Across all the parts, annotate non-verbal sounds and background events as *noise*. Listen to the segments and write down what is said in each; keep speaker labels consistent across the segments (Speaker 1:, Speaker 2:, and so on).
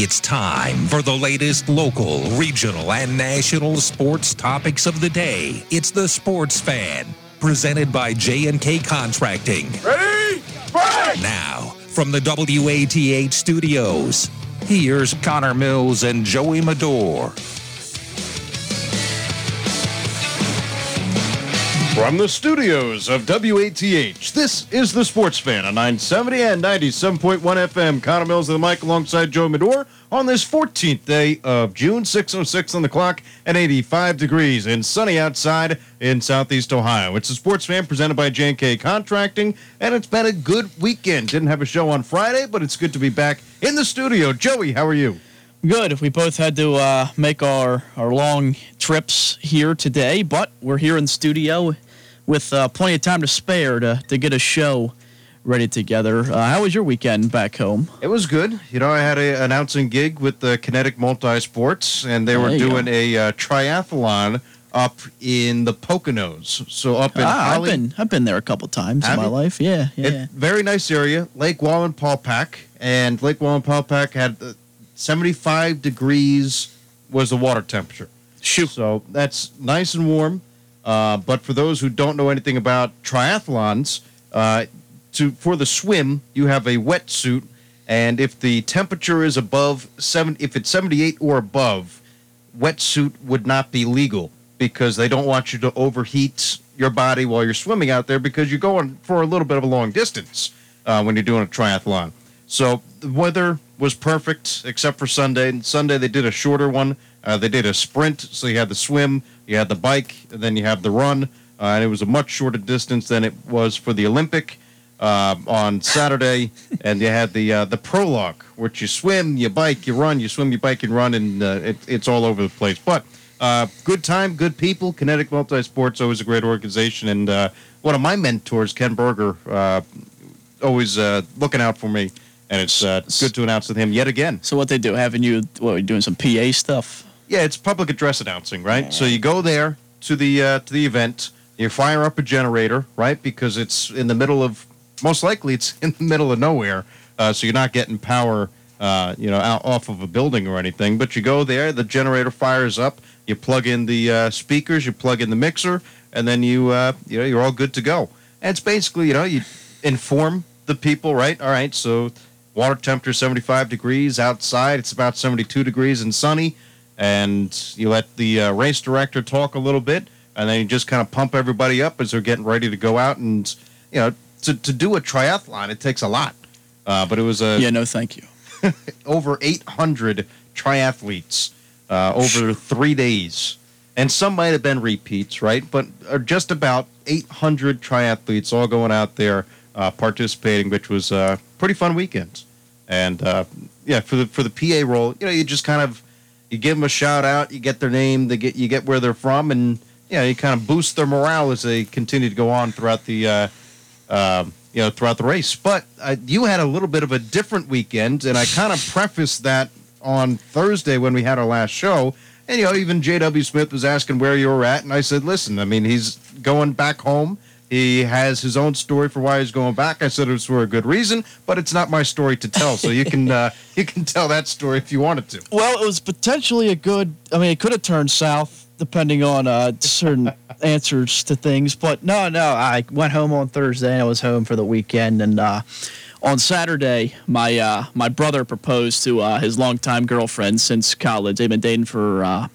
Speaker 1: It's time for the latest local, regional, and national sports topics of the day. It's the Sports Fan, presented by J&K Contracting.
Speaker 2: Ready? Break!
Speaker 1: Now, from the WATH studios, here's Connor Mills and Joey Medor.
Speaker 3: From the studios of WATH, this is the Sports Fan on 970 and 97.1 FM. Connor Mills of the mic alongside Joe Medor on this 14th day of June, 6.06 on the clock and 85 degrees and sunny outside in southeast Ohio. It's the Sports Fan presented by J&K Contracting, and it's been a good weekend. Didn't have a show on Friday, but it's good to be back in the studio. Joey, how are you?
Speaker 4: Good. We both had to uh, make our, our long trips here today, but we're here in studio with uh, plenty of time to spare to, to get a show ready together. Uh, how was your weekend back home?
Speaker 3: It was good. You know, I had an announcing gig with the Kinetic Multisports, and they were doing go. a uh, triathlon up in the Poconos. So up in
Speaker 4: ah, I've been I've been there a couple times in my you? life. Yeah, yeah. It,
Speaker 3: very nice area. Lake Wallenpaupack, and Lake Wallenpaupack had uh, 75 degrees was the water temperature.
Speaker 4: Shoot.
Speaker 3: So that's nice and warm. Uh, but for those who don't know anything about triathlons, uh, to for the swim you have a wetsuit, and if the temperature is above seven, if it's 78 or above, wetsuit would not be legal because they don't want you to overheat your body while you're swimming out there because you're going for a little bit of a long distance uh, when you're doing a triathlon. So the weather was perfect except for Sunday. And Sunday they did a shorter one. Uh, they did a sprint, so you had the swim, you had the bike, and then you have the run. Uh, and it was a much shorter distance than it was for the Olympic uh, on Saturday. *laughs* and you had the uh, the prologue, which you swim, you bike, you run, you swim, you bike, and run, and uh, it, it's all over the place. But uh, good time, good people. Kinetic Multisports always a great organization, and one of my mentors, Ken Berger, always looking out for me and it's uh, good to announce with him yet again.
Speaker 4: So what they do, having you what, doing some PA stuff?
Speaker 3: Yeah, it's public address announcing, right? Yeah. So you go there to the uh, to the event, you fire up a generator, right? Because it's in the middle of most likely it's *laughs* in the middle of nowhere, uh, so you're not getting power, uh, you know, out off of a building or anything. But you go there, the generator fires up, you plug in the uh, speakers, you plug in the mixer, and then you uh, you know you're all good to go. And it's basically you know you inform the people, right? All right, so water temperature 75 degrees outside. It's about 72 degrees and sunny. And you let the uh, race director talk a little bit, and then you just kind of pump everybody up as they're getting ready to go out. And you know, to to do a triathlon, it takes a lot. Uh, but it was a
Speaker 4: yeah, no, thank you. *laughs*
Speaker 3: over 800 triathletes uh, over three days, and some might have been repeats, right? But just about 800 triathletes all going out there uh, participating, which was a pretty fun weekend. And uh, yeah, for the for the PA role, you know, you just kind of you give them a shout out, you get their name, they get you get where they're from, and yeah, you kind of boost their morale as they continue to go on throughout the uh, uh, you know throughout the race. But uh, you had a little bit of a different weekend, and I kind of prefaced that on Thursday when we had our last show. And you know, even J.W. Smith was asking where you were at, and I said, "Listen, I mean, he's going back home. He has his own story for why he's going back. I said it was for a good reason, but it's not my story to tell. So you can uh, *laughs* you can tell that story if you wanted to.
Speaker 4: Well, it was potentially a good. I mean, it could have turned south depending on uh, certain *laughs* answers to things. But no, no, I went home on Thursday and I was home for the weekend. And uh, on Saturday, my uh, my brother proposed to uh, his longtime girlfriend since college. They've been dating for uh,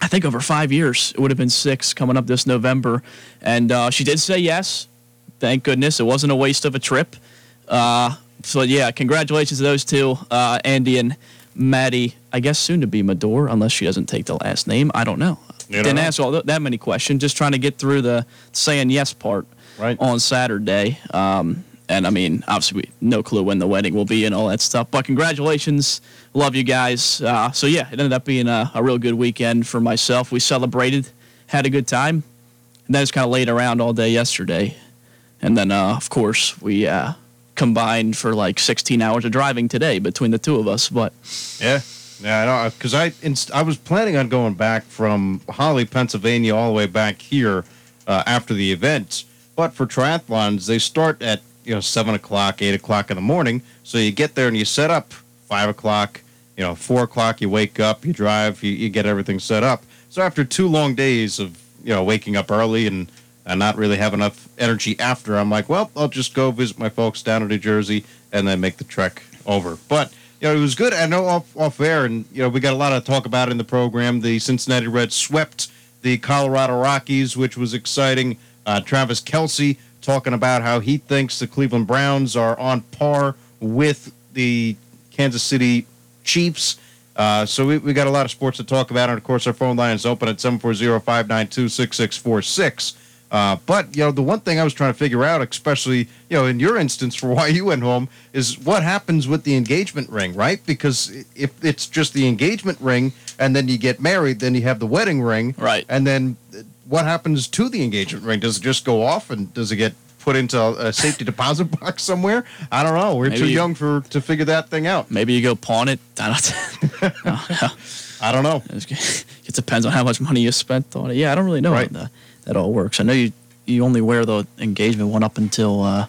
Speaker 4: I think over five years. It would have been six coming up this November. And uh, she did say yes. Thank goodness. It wasn't a waste of a trip. Uh, so, yeah, congratulations to those two, uh, Andy and Maddie. I guess soon to be Medor, unless she doesn't take the last name. I don't know. You Didn't know. ask all that many questions. Just trying to get through the saying yes part
Speaker 3: right.
Speaker 4: on Saturday. Um, and I mean, obviously, no clue when the wedding will be and all that stuff. But congratulations, love you guys. Uh, so yeah, it ended up being a, a, real good weekend for myself. We celebrated, had a good time, and then just kind of laid around all day yesterday, and then uh, of course we uh, combined for like 16 hours of driving today between the two of us. But
Speaker 3: yeah. Yeah, I because I inst- I was planning on going back from Hawley, Pennsylvania, all the way back here uh, after the event. But for triathlons, they start at you know seven o'clock, eight o'clock in the morning. So you get there and you set up five o'clock, you know, four o'clock, you wake up, you drive, you, you get everything set up. So after two long days of, you know, waking up early and, and not really have enough energy after, I'm like, well, I'll just go visit my folks down in New Jersey and then make the trek over. But, you know, it was good. I know off, off air, and, you know, we got a lot of talk about in the program. The Cincinnati Reds swept the Colorado Rockies, which was exciting. Uh, Travis Kelce talking about how he thinks the Cleveland Browns are on par with the Kansas City Chiefs. Uh, so we, we got a lot of sports to talk about, and of course our phone line is open at 740-592-6646. Uh, but you know the one thing I was trying to figure out, especially you know in your instance for *laughs* why you went home, is what happens with the engagement ring, right? Because if it's just the engagement ring and then you get married, then you have the wedding ring,
Speaker 4: Right.
Speaker 3: And then what happens to the engagement ring? Does it just go off, and does it get put into a safety deposit *laughs* box somewhere? I don't know. We're
Speaker 4: Maybe
Speaker 3: too
Speaker 4: you-
Speaker 3: young for to figure that thing out.
Speaker 4: Maybe you go pawn it. *laughs* I *laughs* don't. no, no.
Speaker 3: I don't know.
Speaker 4: It depends on how much money you spent on it. Yeah, I don't really know
Speaker 3: Right.
Speaker 4: how that, that all works. I know you you only wear the engagement one up until uh,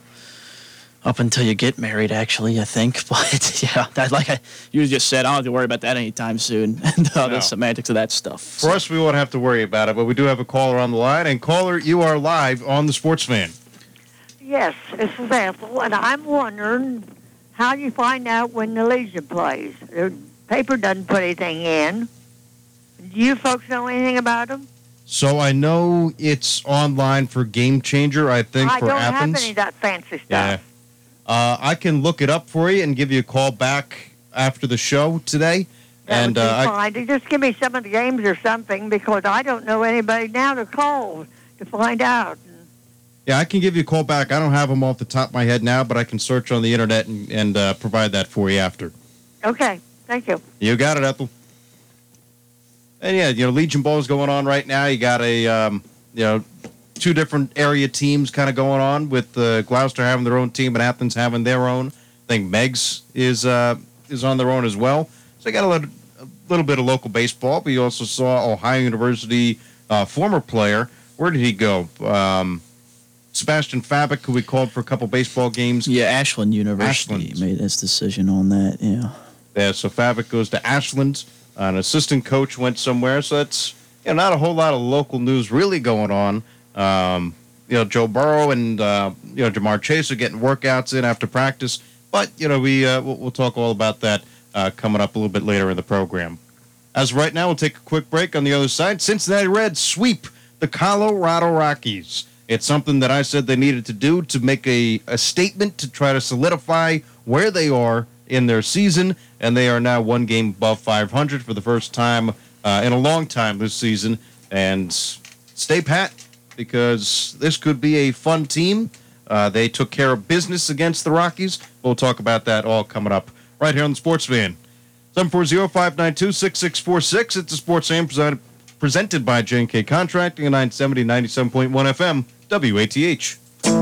Speaker 4: up until you get married. Actually, I think. *laughs* But yeah, that like I you just said, I don't have to worry about that anytime soon. *laughs* And uh,
Speaker 3: No.
Speaker 4: the semantics of that stuff.
Speaker 3: For us, we won't have to worry about it, but we do have a caller on the line. And caller, you are live on the Sports Fan.
Speaker 2: Yes, this is Ethel, and I'm wondering how you find out when the Legion plays. The paper doesn't put anything in. Do you folks know anything about them?
Speaker 3: So I know it's online for Game Changer. I think
Speaker 2: I
Speaker 3: for
Speaker 2: don't
Speaker 3: Athens.
Speaker 2: have any of that fancy stuff.
Speaker 3: Yeah. Uh, I can look it up for you and give you a call back after the show today.
Speaker 2: That
Speaker 3: and
Speaker 2: would be
Speaker 3: uh, I,
Speaker 2: fine. Just give me some of the games or something because I don't know anybody now to call to find out.
Speaker 3: yeah, I can give you a call back. I don't have them off the top of my head now, but I can search on the internet and, and uh, provide that for you after.
Speaker 2: Okay, thank you.
Speaker 3: You got it, Ethel. And yeah, you know, Legion Bowl is going on right now. You got a, um, you know, two different area teams kind of going on with uh, Glouster having their own team and Athens having their own. I think Meigs is uh, is on their own as well. So you got a little, a little bit of local baseball, We also saw Ohio University uh, former player. Where did he go? Um, Sebastian Fabic, who we called for a couple baseball games.
Speaker 4: Yeah, Ashland University
Speaker 3: Ashland.
Speaker 4: made its decision on that. Yeah.
Speaker 3: Yeah, so Favick goes to Ashland. An assistant coach went somewhere. So that's you know, not a whole lot of local news really going on. Um, you know, Joe Burrow and uh, you know Ja'Marr Chase are getting workouts in after practice. But you know, we uh, we'll, we'll talk all about that uh, coming up a little bit later in the program. As right now, we'll take a quick break. On the other side, Cincinnati Reds sweep the Colorado Rockies. It's something that I said they needed to do to make a, a statement to try to solidify where they are in their season, and they are now one game above 500 for the first time uh, in a long time this season. And stay pat because this could be a fun team. Uh, they took care of business against the Rockies. We'll talk about that all coming up right here on the Sports Fan. 740-592-6646. It's a Sports Fan presented, presented by J&K Contracting and 970 97.1 FM WATH.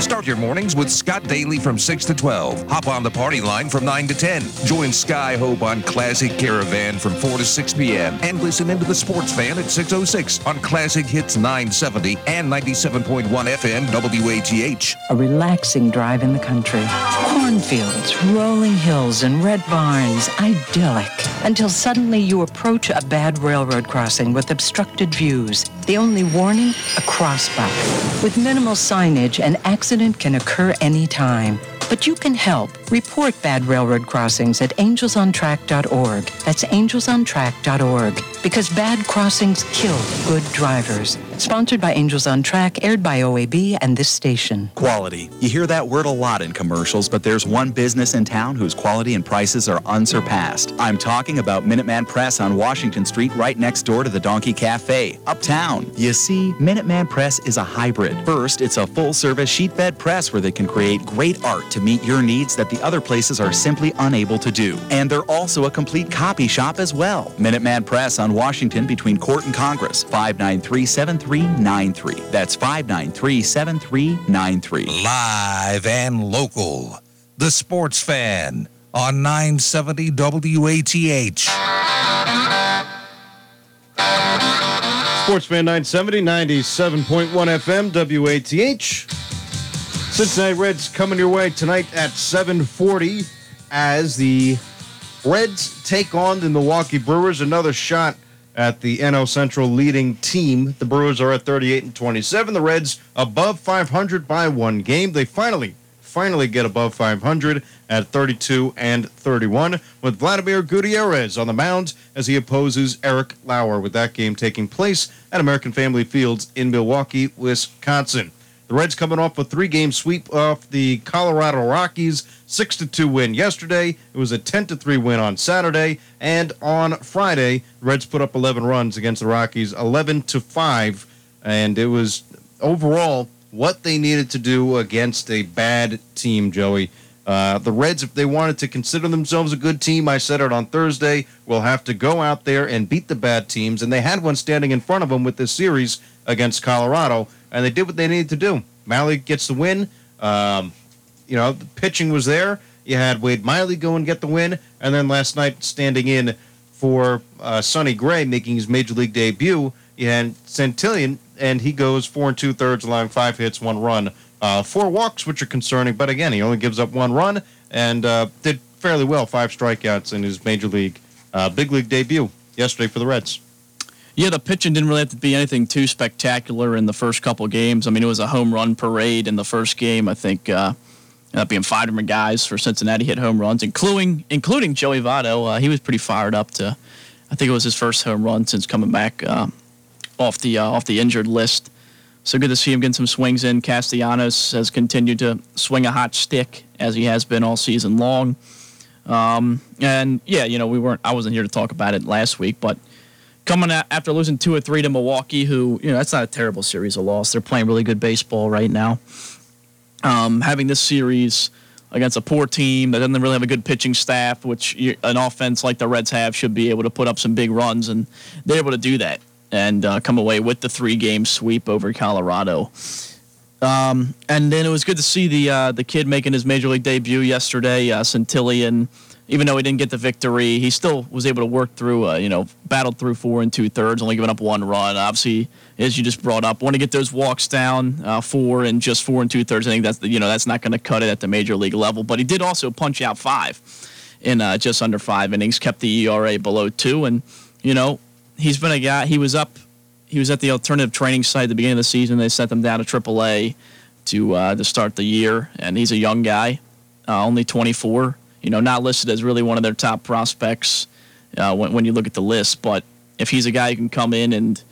Speaker 1: Start your mornings with Scott Daly from 6 to 12. Hop on the party line from 9 to 10. Join Sky Hope on Classic Caravan from 4 to 6 p.m. And listen into the Sports Fan at 606 on Classic Hits 970 and 97.1 FM WATH.
Speaker 5: A relaxing drive in the country. Cornfields, rolling hills, and red barns. Idyllic. Until suddenly you approach a bad railroad crossing with obstructed views. The only warning? A crossbuck. With minimal signage, an accident can occur anytime. But you can help. Report bad railroad crossings at angelsontrack.org. That's angelsontrack.org. Because bad crossings kill good drivers. Sponsored by Angels on Track, aired by OAB and this station.
Speaker 6: Quality. You hear that word a lot in commercials, but there's one business in town whose quality and prices are unsurpassed. I'm talking about Minuteman Press on Washington Street, right next door to the Donkey Coffee, uptown. You see, Minuteman Press is a hybrid. First, it's a full service sheet fed press where they can create great art to meet your needs that the other places are simply unable to do. And they're also a complete copy shop as well. Minuteman Press on Washington between Court and Congress, 593 7393. That's 593 7393.
Speaker 1: Live and local. The Sports Fan on 970 WATH.
Speaker 3: Sportsman 970, 97.1 FM, WATH. Cincinnati Reds coming your way tonight at 740 as the Reds take on the Milwaukee Brewers. Another shot at the NL Central leading team. The Brewers are at 38 and 27. The Reds above 500 by one game. They finally, finally get above 500 at 32 and 31 with Vladimir Gutierrez on the mound as he opposes Eric Lauer with that game taking place at American Family Fields in Milwaukee, Wisconsin. The Reds coming off a three-game sweep off the Colorado Rockies, six to two win yesterday. It was a ten to three win on Saturday, and on Friday, the Reds put up 11 runs against the Rockies, 11 to five, and it was overall what they needed to do against a bad team. Joey, uh, the Reds, if they wanted to consider themselves a good team, I said it on Thursday, will have to go out there and beat the bad teams, and they had one standing in front of them with this series against Colorado and they did what they needed to do. Mahle gets the win. Um, you know, the pitching was there. You had Wade Miley go and get the win, and then last night standing in for uh, Sonny Gray making his major league debut, you had Santillan, and he goes four and two thirds, allowing five hits, one run, uh, four walks, which are concerning. But again, he only gives up one run and uh, did fairly well, five strikeouts in his major league, uh, big league debut yesterday for the Reds.
Speaker 4: Yeah, the pitching didn't really have to be anything too spectacular in the first couple games. I mean, it was a home run parade in the first game. I think uh, being five different guys for Cincinnati hit home runs, including including Joey Votto. Uh, he was pretty fired up to. I think it was his first home run since coming back uh, off the uh, off the injured list. So good to see him getting some swings in. Castellanos has continued to swing a hot stick as he has been all season long. Um, and yeah, you know, we weren't. I wasn't here to talk about it last week, but coming after losing two or three to Milwaukee, who you know that's not a terrible series of loss. They're playing really good baseball right now. Um, having this series against a poor team that doesn't really have a good pitching staff, which you, an offense like the Reds have should be able to put up some big runs, and they're able to do that and uh, come away with the three-game sweep over Colorado. Um, and then it was good to see the uh, the kid making his major league debut yesterday, uh, Santillan even though he didn't get the victory, he still was able to work through, uh, you know, battled through four and two thirds, only giving up one run. Obviously, as you just brought up, want to get those walks down uh, four and just four and two thirds. I think that's you know that's not going to cut it at the major league level. But he did also punch out five in uh, just under five innings, kept the ERA below two, and you know he's been a guy. He was up, he was at the alternative training site at the beginning of the season. They sent him down to AAA to uh, to start the year, and he's a young guy, uh, only 24 you know, not listed as really one of their top prospects uh, when, when you look at the list. But if he's a guy who can come in and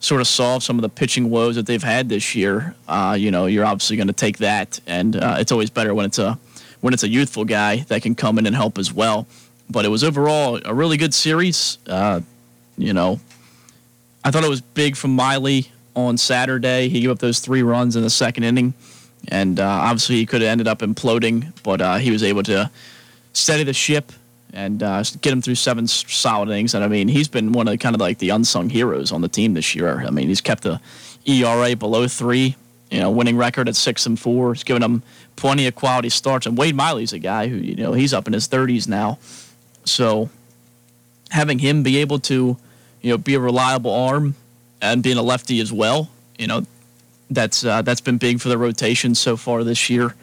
Speaker 4: sort of solve some of the pitching woes that they've had this year, uh, you know, you're obviously going to take that. And uh, it's always better when it's a when it's a youthful guy that can come in and help as well. But it was overall a really good series. Uh, you know, I thought it was big from Miley on Saturday. He gave up those three runs in the second inning. And uh, obviously, he could have ended up imploding, but uh, he was able to steady the ship and uh, get him through seven solid innings. And I mean, he's been one of the, kind of like the unsung heroes on the team this year. I mean, he's kept the ERA below three, you know, winning record at six and four. He's given them plenty of quality starts. And Wade Miley's a guy who, you know, he's up in his 30s now. So having him be able to, you know, be a reliable arm and being a lefty as well, you know, that's uh, that's been big for the rotation so far this year.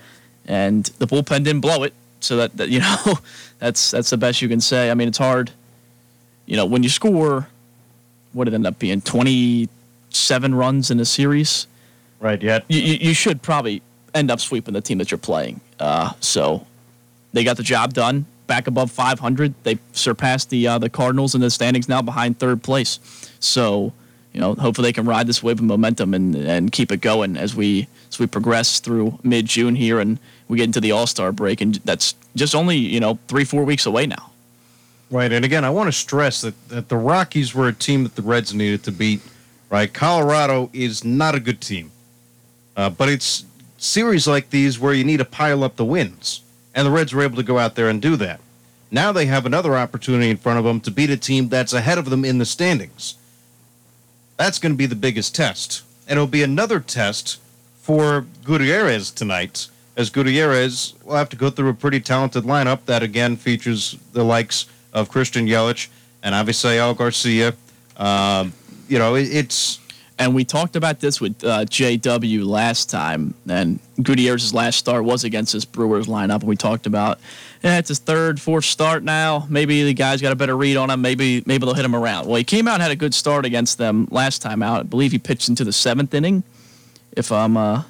Speaker 4: And the bullpen didn't blow it so that, that you *laughs* know, that's that's the best you can say. I mean, it's hard. You know, when you score, what it end up being? Twenty seven runs in a series.
Speaker 3: Right. Yeah.
Speaker 4: You, you should probably end up sweeping the team that you're playing. Uh, so they got the job done. Back above 500, they surpassed the uh, the Cardinals in the standings now behind third place. So you know, hopefully they can ride this wave of momentum and, and keep it going as we as we progress through mid June here and we get into the All Star break, and that's just only you know three four weeks away now.
Speaker 3: Right, and again, I want to stress that, that the Rockies were a team that the Reds needed to beat. Right, Colorado is not a good team, uh, but it's series like these where you need to pile up the wins, and the Reds were able to go out there and do that. Now they have another opportunity in front of them to beat a team that's ahead of them in the standings. That's going to be the biggest test, and it'll be another test for Gutierrez tonight, as Gutierrez will have to go through a pretty talented lineup that again features the likes of Christian Yelich and Avisail Garcia. Um, you know, it, it's
Speaker 4: And we talked about this with uh, JW last time, and Gutierrez's last start was against this Brewers lineup, and we talked about yeah, it's his third, fourth start now. Maybe the guy's got a better read on him. Maybe maybe they'll hit him around. Well, he came out and had a good start against them last time out. I believe he pitched into the seventh inning, if I'm uh,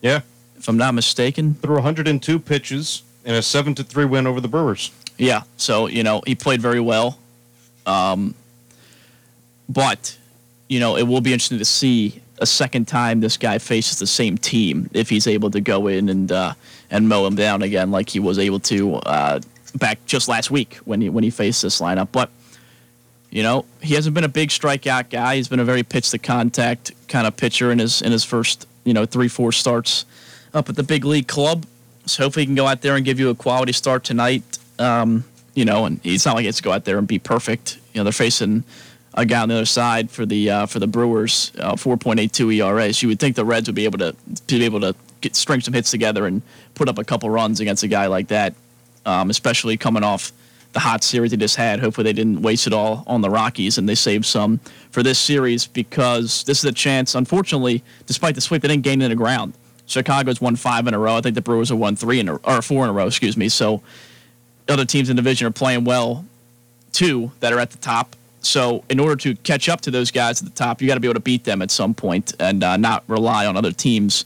Speaker 3: yeah
Speaker 4: if I'm not mistaken.
Speaker 3: Threw 102 pitches in a seven to three win over the Brewers.
Speaker 4: Yeah, so you know he played very well, um, but you know it will be interesting to see a second time this guy faces the same team if he's able to go in and uh, and mow him down again like he was able to uh, back just last week when he when he faced this lineup. But you know he hasn't been a big strikeout guy. He's been a very pitch to contact kind of pitcher in his in his first you know three four starts up at the big league club. So hopefully he can go out there and give you a quality start tonight. Um, you know, and it's not like to go out there and be perfect. You know, they're facing a guy on the other side for the uh, for the Brewers, uh, 4.82 ERA. So you would think the Reds would be able to to be able to get string some hits together and put up a couple runs against a guy like that, um, especially coming off the hot series they just had. Hopefully they didn't waste it all on the Rockies and they saved some for this series because this is a chance. Unfortunately, despite the sweep, they didn't gain any ground. Chicago's won five in a row. I think the Brewers have won three in a, or four in a row. Excuse me. So other teams in the division are playing well too that are at the top. So in order to catch up to those guys at the top, you got to be able to beat them at some point and uh, not rely on other teams.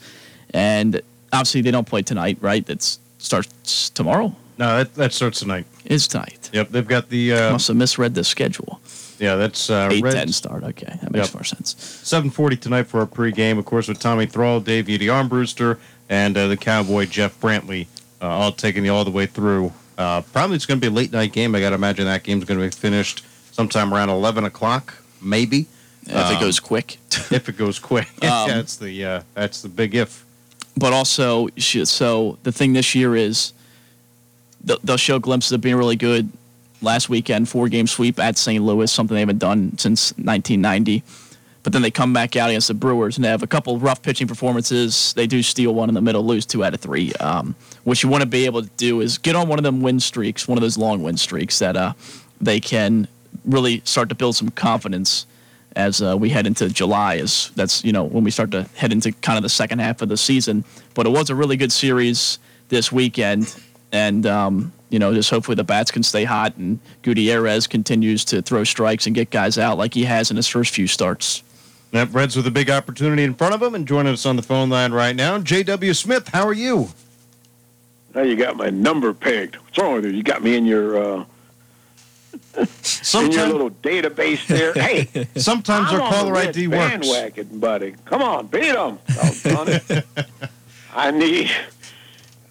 Speaker 4: And obviously they don't play tonight, right? That starts tomorrow.
Speaker 3: No, that, that starts tonight.
Speaker 4: Is tonight.
Speaker 3: Yep, they've got the uh,
Speaker 4: Must have misread the schedule.
Speaker 3: Yeah. That's uh,
Speaker 4: Eight
Speaker 3: Reds.
Speaker 4: ten start. Okay, that makes
Speaker 3: Yep.
Speaker 4: more sense.
Speaker 3: 7:40 tonight for our pregame, of course, with Tommy Thrall, Dave Edie Armbruster, and uh, the Cowboy Jeff Brantley, uh, all taking you all the way through. Uh, probably it's going to be a late night game. I got to imagine that game's going to be finished sometime around 11 o'clock, maybe,
Speaker 4: if it
Speaker 3: Um,
Speaker 4: goes quick. *laughs*
Speaker 3: if it goes quick. *laughs*
Speaker 4: Um,
Speaker 3: that's the uh, that's the big if.
Speaker 4: but also so the thing this year is they'll show glimpses of being really good last weekend four game sweep at st louis something they haven't done since 1990 but then they come back out against the brewers and they have a couple rough pitching performances they do steal one in the middle lose two out of three um, what you want to be able to do is get on one of them win streaks one of those long win streaks that uh, they can really start to build some confidence as uh, we head into July. As that's you know when we start to head into kind of the second half of the season. But it was a really good series this weekend, and um, you know just hopefully the bats can stay hot and Gutierrez continues to throw strikes and get guys out like he has in his first few starts.
Speaker 3: That Reds with a big opportunity in front of them, and joining us on the phone line right now, J.W. Smith. How are you?
Speaker 7: Now you got my number pegged. What's wrong with you? You got me in your uh, in your little database there. *laughs* Hey,
Speaker 3: sometimes
Speaker 7: I'm
Speaker 3: our
Speaker 7: on
Speaker 3: caller
Speaker 7: the Reds
Speaker 3: ID works.
Speaker 7: bandwagon, buddy. Come on, beat them. it. *laughs* I need.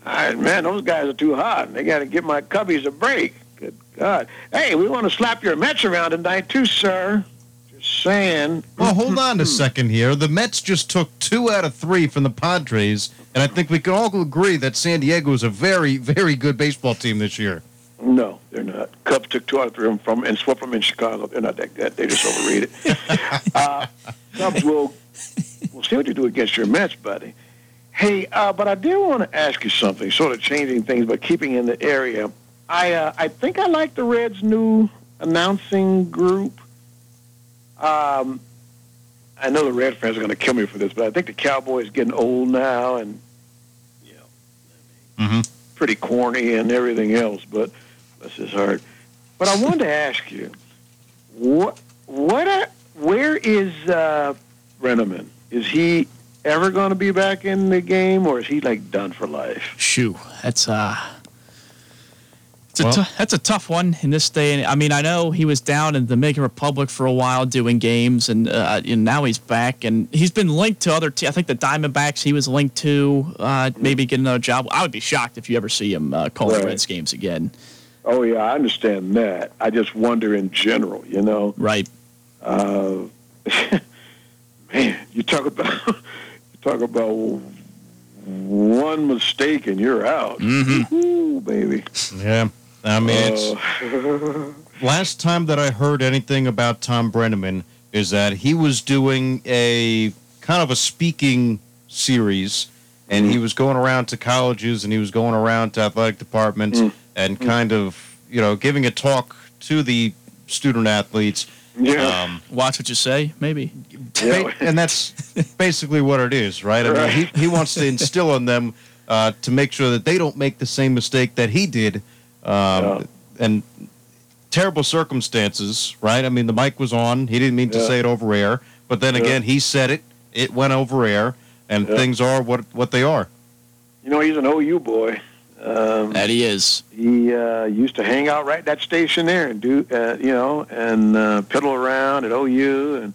Speaker 7: I, man, those guys are too hot. They got to give my cubbies a break. Good God. Hey, we want to slap your Mets around tonight too, sir. Just saying.
Speaker 3: Well, hold on a second here. The Mets just took two out of three from the Padres, and I think we can all agree that San Diego is a very, very good baseball team this year.
Speaker 7: No, they're not. Cubs took two out of three them from and swept them in Chicago. They're not that good. They just overrated. *laughs* uh, Cubs will. We'll see what you do against your Mets, buddy. Hey, uh, but I did want to ask you something, sort of changing things, but keeping in the area. I uh, I think I like the Reds' new announcing group. Um, I know the Red fans are going to kill me for this, but I think the Cowboys getting old now, and you know,
Speaker 3: Mhm.
Speaker 7: pretty corny and everything else. But this is hard. But I wanted to *laughs* ask you, what what are, where is uh, Brennaman? Is he ever going to be back in the game, or is he like done for life?
Speaker 4: Shoo, that's uh, It's a
Speaker 3: Well-
Speaker 4: tou- that's a tough one in this day. And I mean, I know he was down in the Dominican Republic for a while doing games, and, uh, and now he's back, and he's been linked to other. Te- I think the Diamondbacks he was linked to uh, maybe get another job. I would be shocked if you ever see him uh, calling
Speaker 7: Right.
Speaker 4: Reds games again.
Speaker 7: Oh yeah, I understand that. I just wonder in general, you know.
Speaker 4: Right.
Speaker 7: Uh, *laughs* man, you talk about you *laughs* talk about one mistake and you're out.
Speaker 4: Mm-hmm.
Speaker 7: Ooh, baby.
Speaker 3: Yeah. I mean, it's
Speaker 7: Uh, *laughs*
Speaker 3: last time that I heard anything about Thom Brennaman is that he was doing a kind of a speaking series, and he was going around to colleges and he was going around to athletic departments and kind of you know giving a talk to the student athletes.
Speaker 7: Yeah.
Speaker 3: Um,
Speaker 4: Watch what you say. Maybe.
Speaker 7: Yeah.
Speaker 3: and that's *laughs* basically what it is, right? I mean,
Speaker 7: Right.
Speaker 3: he, he wants to instill in them uh, to make sure that they don't make the same mistake that he did. Um,
Speaker 7: Yeah.
Speaker 3: And terrible circumstances, right? I mean, the mic was on. He didn't mean to say it over air, but then
Speaker 7: Yeah.
Speaker 3: again, he said it. It went over air, and
Speaker 7: Yeah.
Speaker 3: things are what what they are.
Speaker 7: You know, he's an OU boy. Um,
Speaker 4: That he is.
Speaker 7: he uh, used to hang out right at that station there and do, uh, you know, and uh, piddle around at OU. And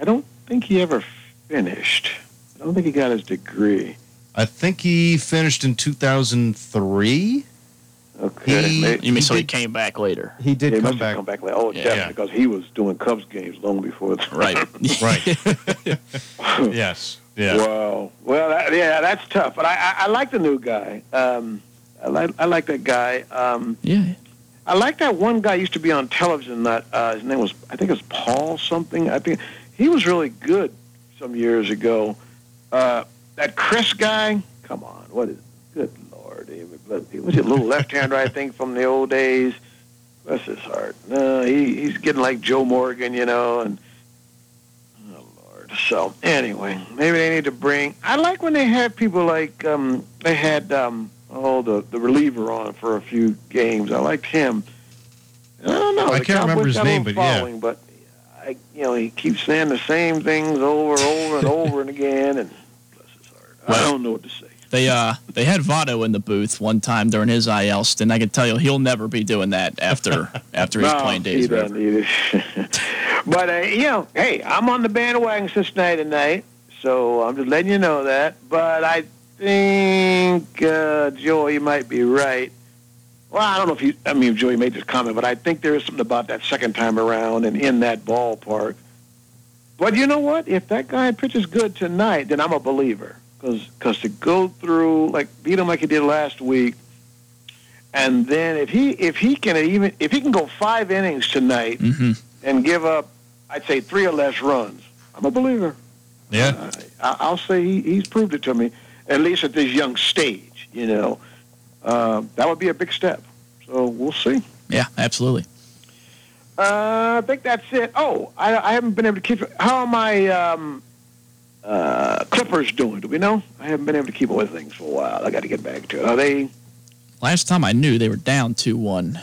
Speaker 7: I don't think he ever finished. I don't think he got his degree.
Speaker 3: I think he finished in 2003.
Speaker 7: Okay.
Speaker 3: He-
Speaker 7: May-
Speaker 4: You mean so he
Speaker 3: did-
Speaker 4: came back later?
Speaker 3: He did
Speaker 7: he
Speaker 3: come
Speaker 7: must have
Speaker 3: back.
Speaker 7: come back. Like, oh,
Speaker 4: Yeah.
Speaker 7: definitely, because he was doing Cubs games long before that.
Speaker 4: Right. *laughs*
Speaker 3: Right. *laughs* yes. Yeah.
Speaker 7: Wow. Well, that, yeah, that's tough. But I, I, I like the new guy. Um, I like, I like that guy. Um,
Speaker 4: yeah.
Speaker 7: I like that one guy used to be on television. That uh, his name was, I think it was Paul something. I think he was really good some years ago. Uh, that Chris guy, come on, what is? Good Lord, David. Was a little left hander? I think from the old days. Bless his heart. No, he, he's getting like Joe Morgan, you know, and Lord. So anyway, maybe they need to bring. I like when they have people like um, they had um, oh the the reliever on for a few games. I liked him. I don't know.
Speaker 3: I can't remember his name, but yeah.
Speaker 7: But I, you know, he keeps saying the same things over and over and *laughs* over and again, and bless his heart. I don't know what to say.
Speaker 4: They uh they had Votto in the booth one time during his IL stint. I can tell you he'll never be doing that after *laughs* after his
Speaker 7: no,
Speaker 4: playing days.
Speaker 7: he doesn't either. *laughs* but uh, you know, hey, I'm on the bandwagon Cincinnati tonight, so I'm just letting you know that. But I think uh, Joey you might be right. Well, I don't know if you. I mean, if Joey made this comment, but I think there is something about that second time around and in that ballpark. But you know what? If that guy pitches good tonight, then I'm a believer. Because to go through like beat him like he did last week, and then if he if he can even if he can go five innings tonight
Speaker 4: hmm
Speaker 7: and give up, I'd say three or less runs, I'm a believer.
Speaker 3: Yeah.
Speaker 7: I, I'll say he, he's proved it to me, at least at this young stage. You know, uh, that would be a big step. So we'll see.
Speaker 4: Yeah, absolutely.
Speaker 7: Uh, I think that's it. Oh, I, I haven't been able to keep. How are my um, uh, Clippers doing? Do we know? I haven't been able to keep up with things for a while. I got to get back to it. Are they?
Speaker 4: Last time I knew they were down two one.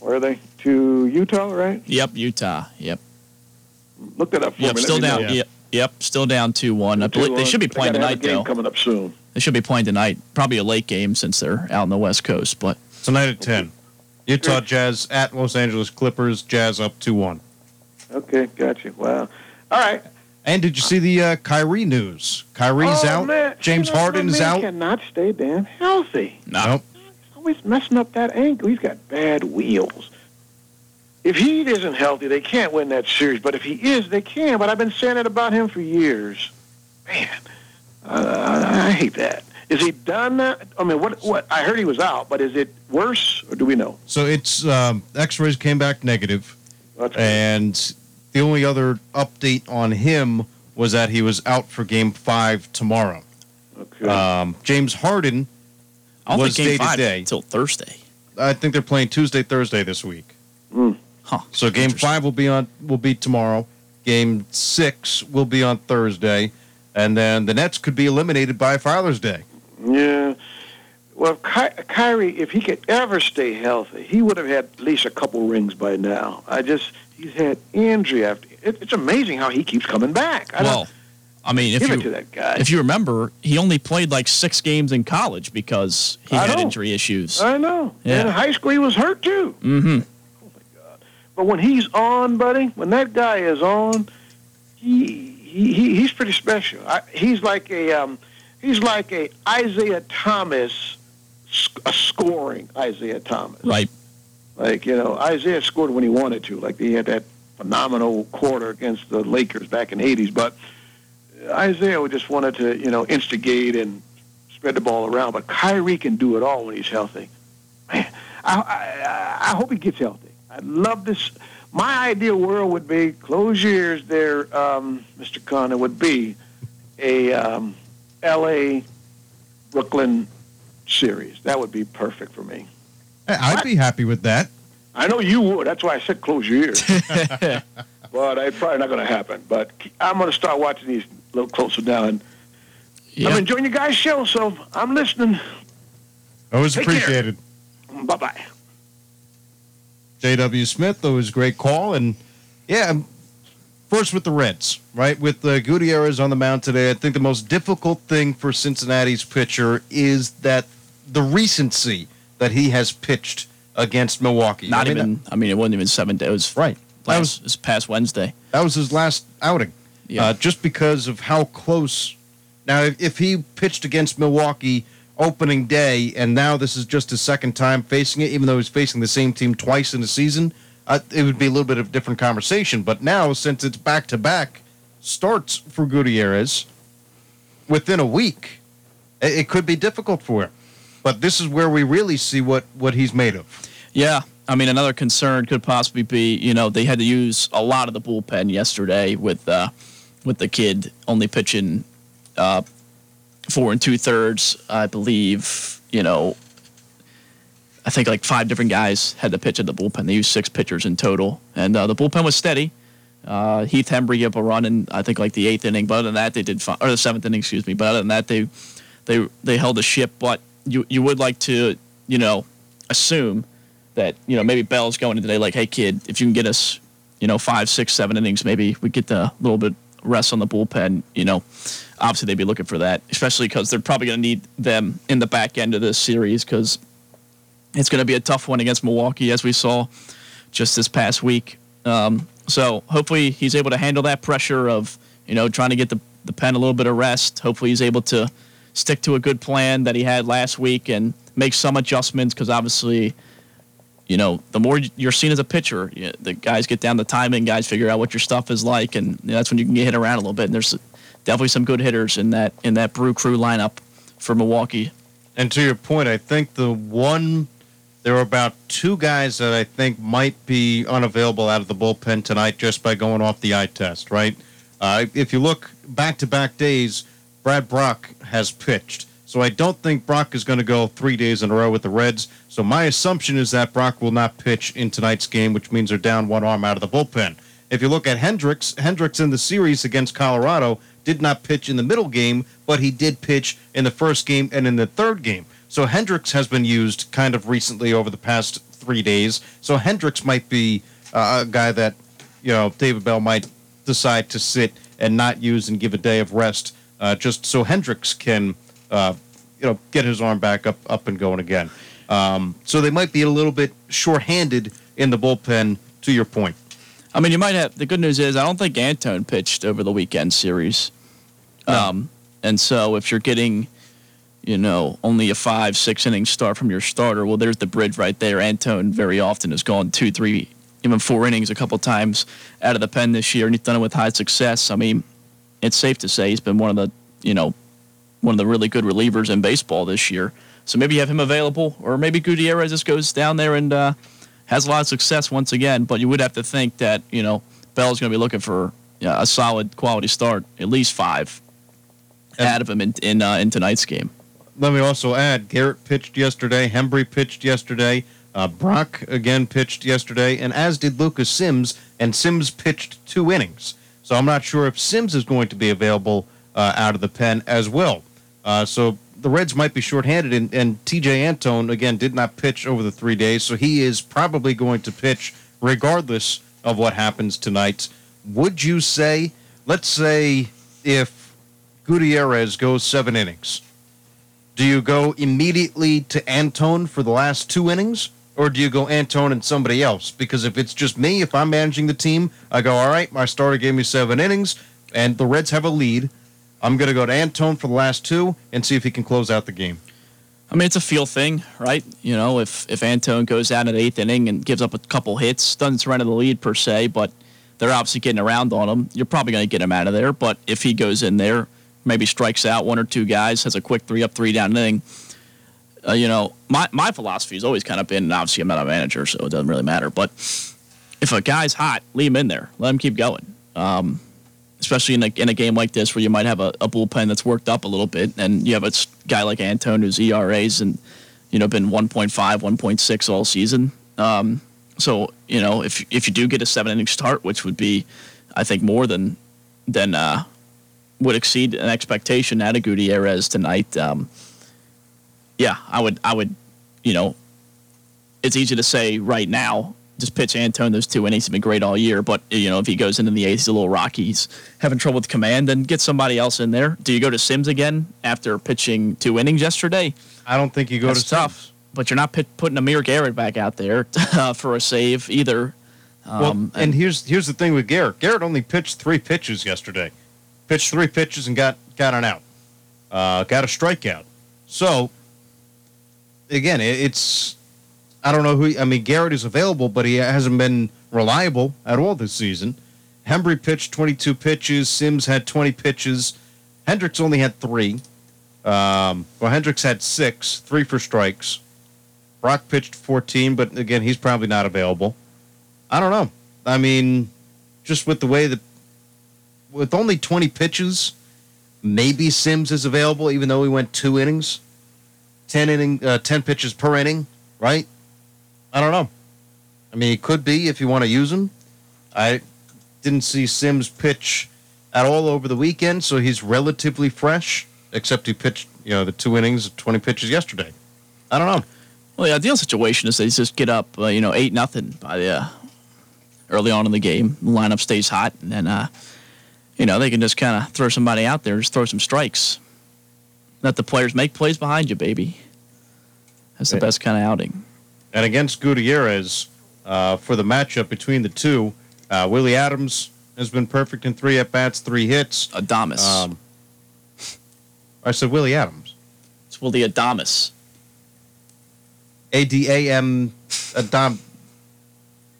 Speaker 7: Where are they? To Utah, right?
Speaker 4: Yep, Utah. Yep.
Speaker 7: Look that up for
Speaker 4: Yep,
Speaker 7: me.
Speaker 4: Still
Speaker 7: me
Speaker 4: down.
Speaker 7: know.
Speaker 4: Yep, yep, still down two one. I believe they should be playing tonight
Speaker 7: game
Speaker 4: though.
Speaker 7: Coming up soon.
Speaker 4: They should be playing tonight. Probably a late game since they're out on the West Coast. But
Speaker 3: Tonight at 10. Utah Jazz at Los Angeles Clippers. Jazz up 2 1.
Speaker 7: Okay, got you. Wow. All right.
Speaker 3: And did you see the uh, Kyrie news? Kyrie's
Speaker 7: oh,
Speaker 3: out.
Speaker 7: Man.
Speaker 3: James
Speaker 7: You know,
Speaker 3: Harden
Speaker 7: my
Speaker 3: is
Speaker 7: man
Speaker 3: out.
Speaker 7: Cannot stay damn healthy.
Speaker 4: no,
Speaker 3: Nope.
Speaker 7: He's always messing up that ankle. He's got bad wheels. If he isn't healthy, they can't win that series. But if he is, they can. But I've been saying it about him for years. Man, uh, I hate that. Is he done that? I mean, what? What? I heard he was out, but is it worse, or do we know?
Speaker 3: So it's um, X-rays came back negative,
Speaker 7: That's
Speaker 3: and the only other update on him was that he was out for Game Five tomorrow.
Speaker 7: okay.
Speaker 3: Um, James Harden,
Speaker 4: I don't
Speaker 3: was
Speaker 4: think game five
Speaker 3: day-to-day.
Speaker 4: until Thursday.
Speaker 3: I think they're playing Tuesday, Thursday this week.
Speaker 7: Mm.
Speaker 4: Huh.
Speaker 3: So Game Five will be on will be tomorrow. Game Six will be on Thursday, and then the Nets could be eliminated by Father's Day.
Speaker 7: Yeah. Well, Ky- Kyrie, if he could ever stay healthy, he would have had at least a couple rings by now. I just, he's had injury after. It, it's amazing how he keeps coming back. I
Speaker 4: Well, I mean, if
Speaker 7: Give
Speaker 4: you
Speaker 7: it to that guy.
Speaker 4: if you remember, he only played like six games in college because he
Speaker 7: I
Speaker 4: had
Speaker 7: know.
Speaker 4: injury issues.
Speaker 7: I know.
Speaker 4: Yeah.
Speaker 7: And in high school, he was hurt too.
Speaker 4: mm-hmm.
Speaker 7: But when he's on, buddy, when that guy is on, he, he, he he's pretty special. I, he's like a um, he's like a Isiah Thomas, a scoring Isiah Thomas.
Speaker 4: Right.
Speaker 7: Like you know, Isiah scored when he wanted to. Like he had that phenomenal quarter against the Lakers back in the '80s. But Isiah just wanted to you know instigate and spread the ball around. But Kyrie can do it all when he's healthy. Man, I I, I hope he gets healthy. I love this. My ideal world would be close your ears there, um, Mr. Connor. Would be a um, L.A. Brooklyn series. That would be perfect for me.
Speaker 3: Hey, I'd be happy with that.
Speaker 7: I know you would. That's why I said close your ears. *laughs* but it's probably not going to happen. But I'm going to start watching these a little closer now. And
Speaker 4: Yeah.
Speaker 7: I'm enjoying your guys' show, so I'm listening.
Speaker 3: Always
Speaker 7: Take
Speaker 3: appreciated.
Speaker 7: Bye bye.
Speaker 3: J.W. Smith, That was a great call. And yeah, first with the Reds, right? With uh, Gutierrez on the mound today, I think the most difficult thing for Cincinnati's pitcher is that the recency that he has pitched against Milwaukee.
Speaker 4: Not
Speaker 3: I mean,
Speaker 4: even. I mean, it wasn't even seven days. It was
Speaker 3: Right. That
Speaker 4: Last,
Speaker 3: was
Speaker 4: this past Wednesday.
Speaker 3: that was his last outing.
Speaker 4: Yeah.
Speaker 3: Uh, just because of how close. Now, if, if he pitched against Milwaukee opening day, and now this is just his second time facing it, even though he's facing the same team twice in a season, uh, it would be a little bit of a different conversation. But now, since it's back to back starts for Gutierrez within a week, it, it could be difficult for him. But this is where we really see what, what he's made of.
Speaker 4: Yeah. I mean, another concern could possibly be, you know, they had to use a lot of the bullpen yesterday with uh, with the kid only pitching uh, four and two thirds, I believe. You know, I think like five different guys had to pitch at the bullpen. They used six pitchers in total, and uh, the bullpen was steady. Uh, Heath Hembree gave a run in I think like the eighth inning, but other than that they did fine, or the seventh inning, excuse me. But other than that, they they they held the ship. But you you would like to you know assume that you know maybe Bell's going in today like, hey kid, if you can get us you know five, six, seven innings, maybe we get a little bit rest on the bullpen. You know, obviously they'd be looking for that, especially because they're probably going to need them in the back end of this series because it's going to be a tough one against Milwaukee, as we saw just this past week. Um, so hopefully he's able to handle that pressure of you know trying to get the the pen a little bit of rest. Hopefully he's able to stick to a good plan that he had last week and make some adjustments because obviously you know, the more you're seen as a pitcher, you the guys get down the timing, guys figure out what your stuff is like, and that's when you can get hit around a little bit. And there's definitely some good hitters in that in that Brew Crew lineup for Milwaukee.
Speaker 3: And to your point, I think the one there are about two guys that I think might be unavailable out of the bullpen tonight just by going off the eye test, right? Uh, if you look back to back days, Brad Brach has pitched. So I don't think Brach is going to go three days in a row with the Reds. So my assumption is that Brach will not pitch in tonight's game, which means they're down one arm out of the bullpen. If you look at Hendrix, Hendrix in the series against Colorado did not pitch in the middle game, but he did pitch in the first game and in the third game. So Hendrix has been used kind of recently over the past three days. So Hendrix might be uh, a guy that, you know, David Bell might decide to sit and not use and give a day of rest, uh, just so Hendrix can, uh, you know, get his arm back up up and going again. Um, so they might be a little bit shorthanded in the bullpen. To your point,
Speaker 4: I mean, you might have the good news is I don't think Antone pitched over the weekend series, um, and so if you're getting, you know, only a five six inning start from your starter, well, there's the bridge right there. Antone very often has gone two, three, even four innings a couple times out of the pen this year, and he's done it with high success. I mean, it's safe to say he's been one of the, you know, one of the really good relievers in baseball this year. So maybe you have him available, or maybe Gutierrez just goes down there and uh, has a lot of success once again. But you would have to think that you know Bell's going to be looking for you know, a solid quality start, at least five,
Speaker 3: And-
Speaker 4: out of him in in, uh, in tonight's game.
Speaker 3: let me also add Garrett pitched yesterday, Hembree pitched yesterday, uh, Brach again pitched yesterday, and as did Lucas Sims, and Sims pitched two innings. So I'm not sure if Sims is going to be available uh, out of the pen as well. Uh, so the Reds might be shorthanded, and, and Tejay Antone again did not pitch over the three days, so he is probably going to pitch regardless of what happens tonight. Would you say, let's say, if Gutierrez goes seven innings, do you go immediately to Antone for the last two innings, or do you go Antone and somebody else? Because if it's just me, if I'm managing the team, I go, all right, my starter gave me seven innings, and the Reds have a lead. I'm going to go to Antone for the last two and see if he can close out the game.
Speaker 4: I mean, it's a feel thing, right? You know, if if Antone goes out in the eighth inning and gives up a couple hits, doesn't surrender the lead per se, but they're obviously getting around on him. You're probably going to get him out of there. But if he goes in there, maybe strikes out one or two guys, has a quick three up, three down inning. Uh, you know, my my philosophy has always kind of been, and obviously I'm not a manager, so it doesn't really matter. But if a guy's hot, leave him in there, let him keep going. Um, especially in a, in a game like this where you might have a, a bullpen that's worked up a little bit, and you have a guy like Antone whose ERAs and you know been 1.5, 1.6 all season. Um, so you know if if you do get a seven inning start, which would be, I think more than than uh, would exceed an expectation out of Gutierrez tonight. Um, yeah, I would I would you know it's easy to say right now. Just pitch Antone those two innings. He's been great all year, but you know if he goes into the eighth, he's a little rocky. He's having trouble with command. Then get somebody else in there. Do you go to Sims again after pitching two innings yesterday?
Speaker 3: I don't think you go
Speaker 4: That's
Speaker 3: to
Speaker 4: tough.
Speaker 3: Sims.
Speaker 4: But you're not pit, putting Amir Garrett back out there *laughs* uh, for a save either.
Speaker 3: Well,
Speaker 4: Um,
Speaker 3: and, here's here's the thing with Garrett. Garrett only pitched three pitches yesterday. Pitched three pitches and got got an out. Uh, got a strikeout. So again, it, it's I don't know who. I mean, Garrett is available, but he hasn't been reliable at all this season. Hembree pitched 22 pitches. Sims had 20 pitches. Hendrix only had three. Um, well, Hendrix had six, three for strikes. Brach pitched 14, but again, he's probably not available. I don't know. I mean, just with the way that, with only 20 pitches, maybe Sims is available, even though he went two innings, 10 inning, uh, 10 pitches per inning, right? I don't know. I mean, he could be if you want to use him. I didn't see Sims pitch at all over the weekend, so he's relatively fresh, except he pitched, you know, the two innings, 20 pitches yesterday. I don't know.
Speaker 4: Well, the ideal situation is they just get up, uh, you know, eight nothing by the uh, early on in the game. The lineup stays hot, and then uh, you know they can just kind of throw somebody out there, just throw some strikes. Let the players make plays behind you, baby. That's the
Speaker 3: Yeah.
Speaker 4: best kind of outing.
Speaker 3: And against Gutierrez, uh, for the matchup between the two, uh, Willie Adams has been perfect in three at bats, three hits.
Speaker 4: Adamas.
Speaker 3: Um, I said Willie Adams.
Speaker 4: it's Willie Adamas.
Speaker 3: A D A M Adam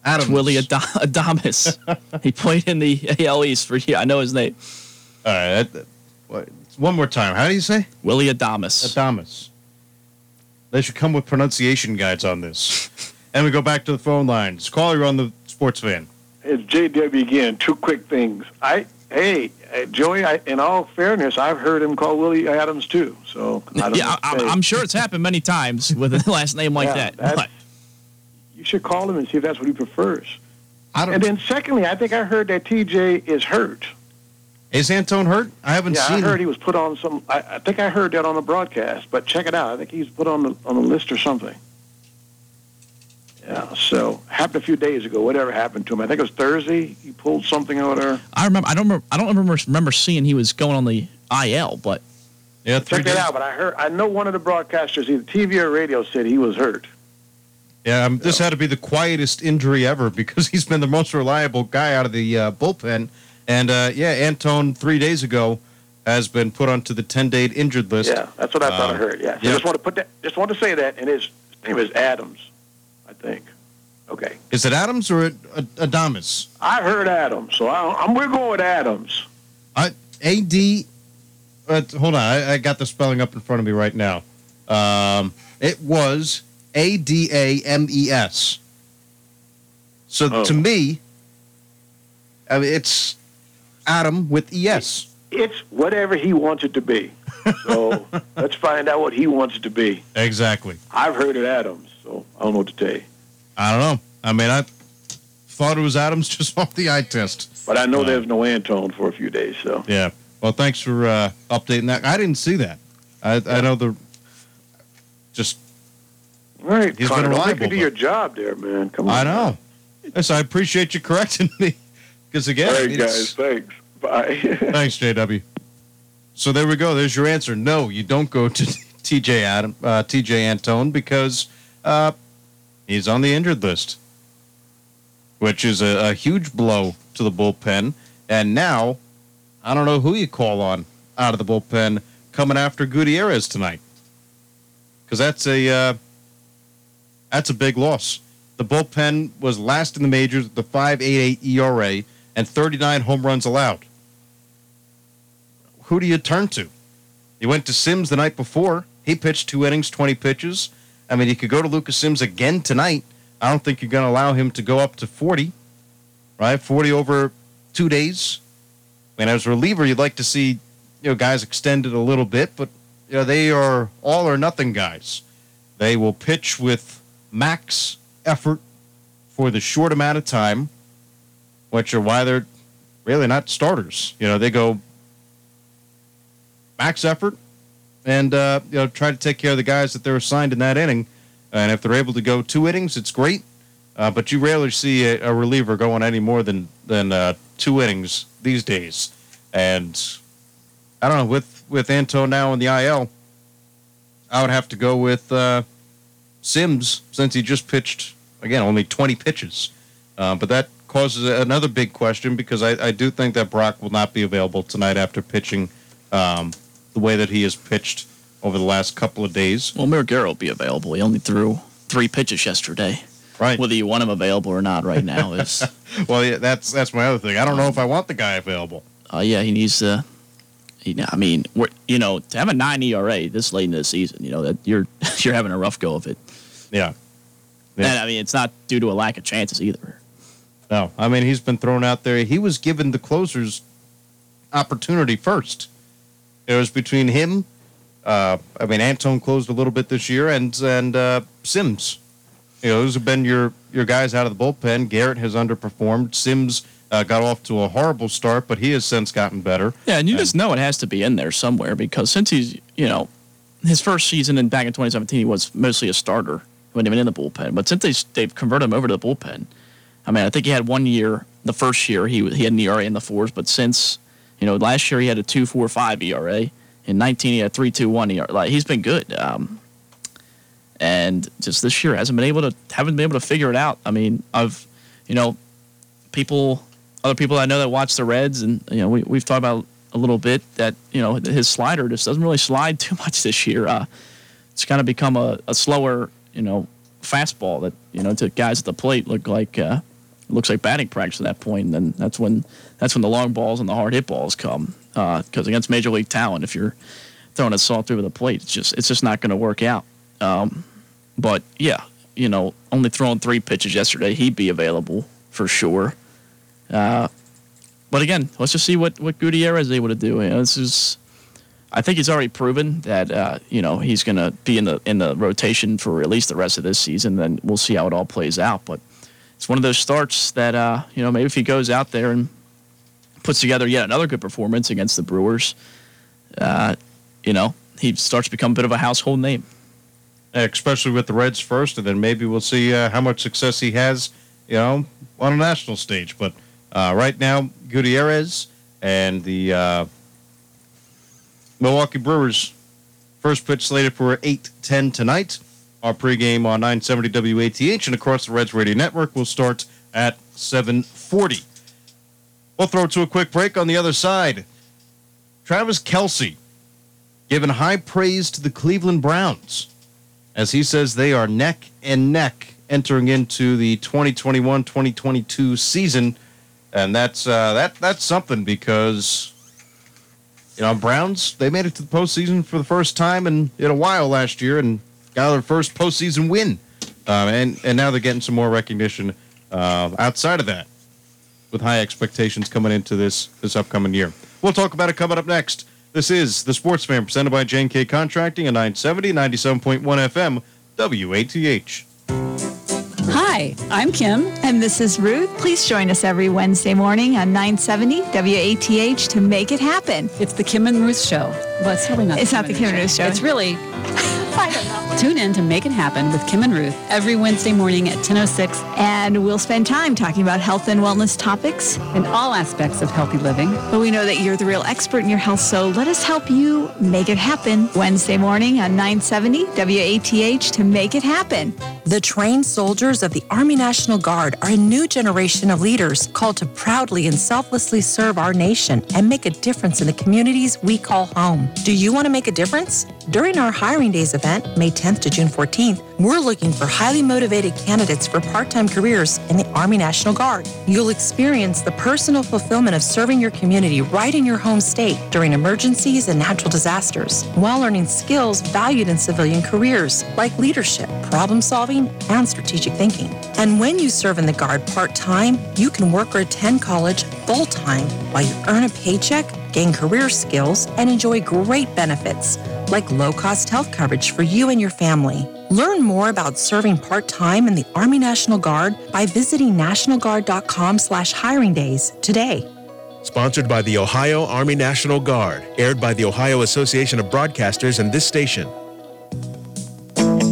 Speaker 3: Adams.
Speaker 4: It's Willie Ad- Adamas. *laughs* he played in the AL East for yeah, I know his name.
Speaker 3: All right. That, that- what- one more time. How do you say?
Speaker 4: Willie Adamas.
Speaker 3: Adamas. They should come with pronunciation guides on this. and we go back to the phone lines. Call you on the Sports Fan.
Speaker 7: It's JW again. Two quick things. I hey uh, Joey. I, in all fairness, I've heard him call Willie Adams too. So I don't
Speaker 4: yeah,
Speaker 7: know
Speaker 4: I, I'm sure it's happened many times with a *laughs* last name like
Speaker 7: Yeah,
Speaker 4: that. But
Speaker 7: you should call him and see if that's what he prefers.
Speaker 3: I don't.
Speaker 7: And then secondly, I think I heard that Tejay is hurt.
Speaker 3: Is Antone hurt? I haven't
Speaker 7: Yeah,
Speaker 3: seen
Speaker 7: I heard
Speaker 3: him.
Speaker 7: he was put on some. I, I think I heard that on the broadcast, but check it out. I think he's put on the on the list or something. Yeah, so happened a few days ago. Whatever happened to him? I think it was Thursday. He pulled something over there.
Speaker 4: I remember. I don't remember. I don't remember remember seeing he was going on the IL, but
Speaker 3: Yeah, three
Speaker 7: Check that out. But I heard. I know one of the broadcasters, either TV or radio, said he was hurt.
Speaker 3: Yeah, um, this had to be the quietest injury ever because *laughs* he's been the most reliable guy out of the uh, bullpen. And uh, yeah, Antone three days ago has been put onto the ten day injured list.
Speaker 7: Yeah, that's what I thought I
Speaker 3: Um,
Speaker 7: heard. Yeah. So
Speaker 3: yeah.
Speaker 7: just want to put that. Just want to say that, and his name is Adams, I think. Okay.
Speaker 3: Is it Adams or Ad- Ad- Adamas?
Speaker 7: I heard Adams, so I, I'm we're going with Adams.
Speaker 3: A D. Uh, hold on, I, I got the spelling up in front of me right now. Um, it was A D A M E S. So
Speaker 7: Oh.
Speaker 3: to me, I mean, it's Adam with E S.
Speaker 7: It's whatever he wants it to be. So *laughs* let's find out what he wants it to be.
Speaker 3: Exactly.
Speaker 7: I've heard it Adams, so I don't know what to tell you.
Speaker 3: I don't know. I mean, I thought it was Adams *laughs* just off the eye test.
Speaker 7: But I know
Speaker 3: Uh,
Speaker 7: there's no Antone for a few days, so.
Speaker 3: Yeah. Well, thanks for uh, updating that. I didn't see that. I, I know the just.
Speaker 7: All right,
Speaker 3: He's
Speaker 7: Connor,
Speaker 3: been
Speaker 7: don't make
Speaker 3: reliable,
Speaker 7: me do your job there, man. Come on.
Speaker 3: I know. Yes, I appreciate you correcting *laughs* me. Because again,
Speaker 7: All right, guys. Thanks. Bye. *laughs*
Speaker 3: thanks, JW. So there we go. There's your answer. No, you don't go to *laughs* Tejay Adam, uh, Tejay Antone because uh, he's on the injured list, which is a, a huge blow to the bullpen. And now, I don't know who you call on out of the bullpen coming after Gutierrez tonight, because that's a uh, that's a big loss. The bullpen was last in the majors with the 5.88 ERA and 39 home runs allowed. Who do you turn to? You went to Sims the night before. He pitched two innings, 20 pitches. I mean, you could go to Lucas Sims again tonight. I don't think you're going to allow him to go up to 40, right? 40 over two days. I mean, as a reliever, you'd like to see you know guys extended a little bit, but you know they are all or nothing guys. They will pitch with max effort for the short amount of time, which are why they're really not starters. You know, they go max effort and uh, you know try to take care of the guys that they're assigned in that inning. And if they're able to go two innings, it's great. Uh, but you rarely see a, a, reliever going any more than than uh, two innings these days. And I don't know with with Antone now in the IL, I would have to go with uh, Sims since he just pitched again only 20 pitches. Uh, but that causes another big question because I, I, do think that Brach will not be available tonight after pitching um, the way that he has pitched over the last couple of days.
Speaker 4: Well, Amir Garrett will be available. He only threw three pitches yesterday.
Speaker 3: Right.
Speaker 4: Whether you want him available or not right now is. *laughs*
Speaker 3: well, yeah, that's that's my other thing. I don't know if I want the guy available.
Speaker 4: Uh, yeah, he needs to. He, I mean, you know, to have a nine ERA this late in the season, you know that you're *laughs* you're having a rough go of it.
Speaker 3: Yeah.
Speaker 4: yeah. And I mean, it's not due to a lack of chances either.
Speaker 3: No, I mean he's been thrown out there. He was given the closer's opportunity first. It was between him. Uh, I mean, Antone closed a little bit this year, and and uh, Sims. You know, those have been your your guys out of the bullpen. Garrett has underperformed. Sims uh, got off to a horrible start, but he has since gotten better.
Speaker 4: Yeah, and you and, just know it has to be in there somewhere because since he's you know his first season and back in 2017 he was mostly a starter, he wasn't even in the bullpen. But since they they've converted him over to the bullpen, I mean, I think he had one year. The first year he he had an ERA in the fours, but since you know, last year he had a two four five ERA. In 19, he had three two one ERA. Like he's been good. Um, and just this year hasn't been able to haven't been able to figure it out. I mean, I've you know, people, other people I know that watch the Reds, and you know, we we've talked about a little bit that you know his slider just doesn't really slide *laughs* too much this year. Uh, it's kind of become a, a slower, you know, fastball that you know to guys at the plate look like uh, looks like batting practice at that point. And then that's when that's when the long balls and the hard hit balls come. Because uh, against major league talent, if you're throwing a salt through the plate, it's just it's just not going to work out. Um, but yeah, you know, only throwing three pitches yesterday, he'd be available for sure. Uh, but again, let's just see what what Gutierrez is able to do. You know, this is. I think he's already proven that uh, you know he's going to be in the in the rotation for at least the rest of this season. Then we'll see how it all plays out. But it's one of those starts that uh, you know maybe if he goes out there and puts together yet another good performance against the Brewers, uh, you know he starts to become a bit of a household name.
Speaker 3: Especially with the Reds first, and then maybe we'll see uh, how much success he has, you know, on a national stage. But uh, right now, Gutierrez and the uh, Milwaukee Brewers first pitch slated for 8-10 tonight. Our pregame on 970 WATH and across the Reds Radio Network will start at 740. We'll throw to a quick break on the other side. Travis Kelce giving high praise to the Cleveland Browns as he says they are neck and neck entering into the 2021-2022 season and that's uh, that that's something because you know Browns they made it to the postseason for the first time in, in a while last year and got their first postseason win, uh, and and now they're getting some more recognition uh, outside of that, with high expectations coming into this this upcoming year. We'll talk about it coming up next. This is the Sports Fan presented by J&K Contracting at 970, 97.1 FM, WATH.
Speaker 8: Hi, I'm Kim.
Speaker 9: And this is Ruth. Please join us every Wednesday morning on 970 WATH to make it happen.
Speaker 8: It's the Kim and Ruth Show. Well, it's really not.
Speaker 9: It's not the Kim and Ruth show.
Speaker 8: It's really *laughs*
Speaker 9: I don't know.
Speaker 8: Tune in to Make It Happen with Kim and Ruth every Wednesday morning at 10.06
Speaker 9: And we'll spend time talking about health and wellness topics.
Speaker 8: in all aspects of healthy living.
Speaker 9: But we know that you're the real expert in your health, so let us help you make it happen. Wednesday morning on 970 WATH to make it happen.
Speaker 10: The trained soldiers of the Army National Guard are a new generation of leaders called to proudly and selflessly serve our nation and make a difference in the communities we call home. Do you want to make a difference? During our Hiring Days event, May 10th to June 14th, we're looking for highly motivated candidates for part time careers in the Army National Guard. You'll experience the personal fulfillment of serving your community right in your home state during emergencies and natural disasters, while learning skills valued in civilian careers like leadership, problem solving, and strategic thinking. And when you serve in the Guard part time, you can work or attend college full time while you earn a paycheck, gain career skills, and enjoy great benefits like low cost health coverage for you and your family. Learn more about serving part-time in the Army National Guard by visiting nationalguard.com slash hiring days today.
Speaker 11: Sponsored by the Ohio Army National Guard. Aired by the Ohio Association of Broadcasters and this station.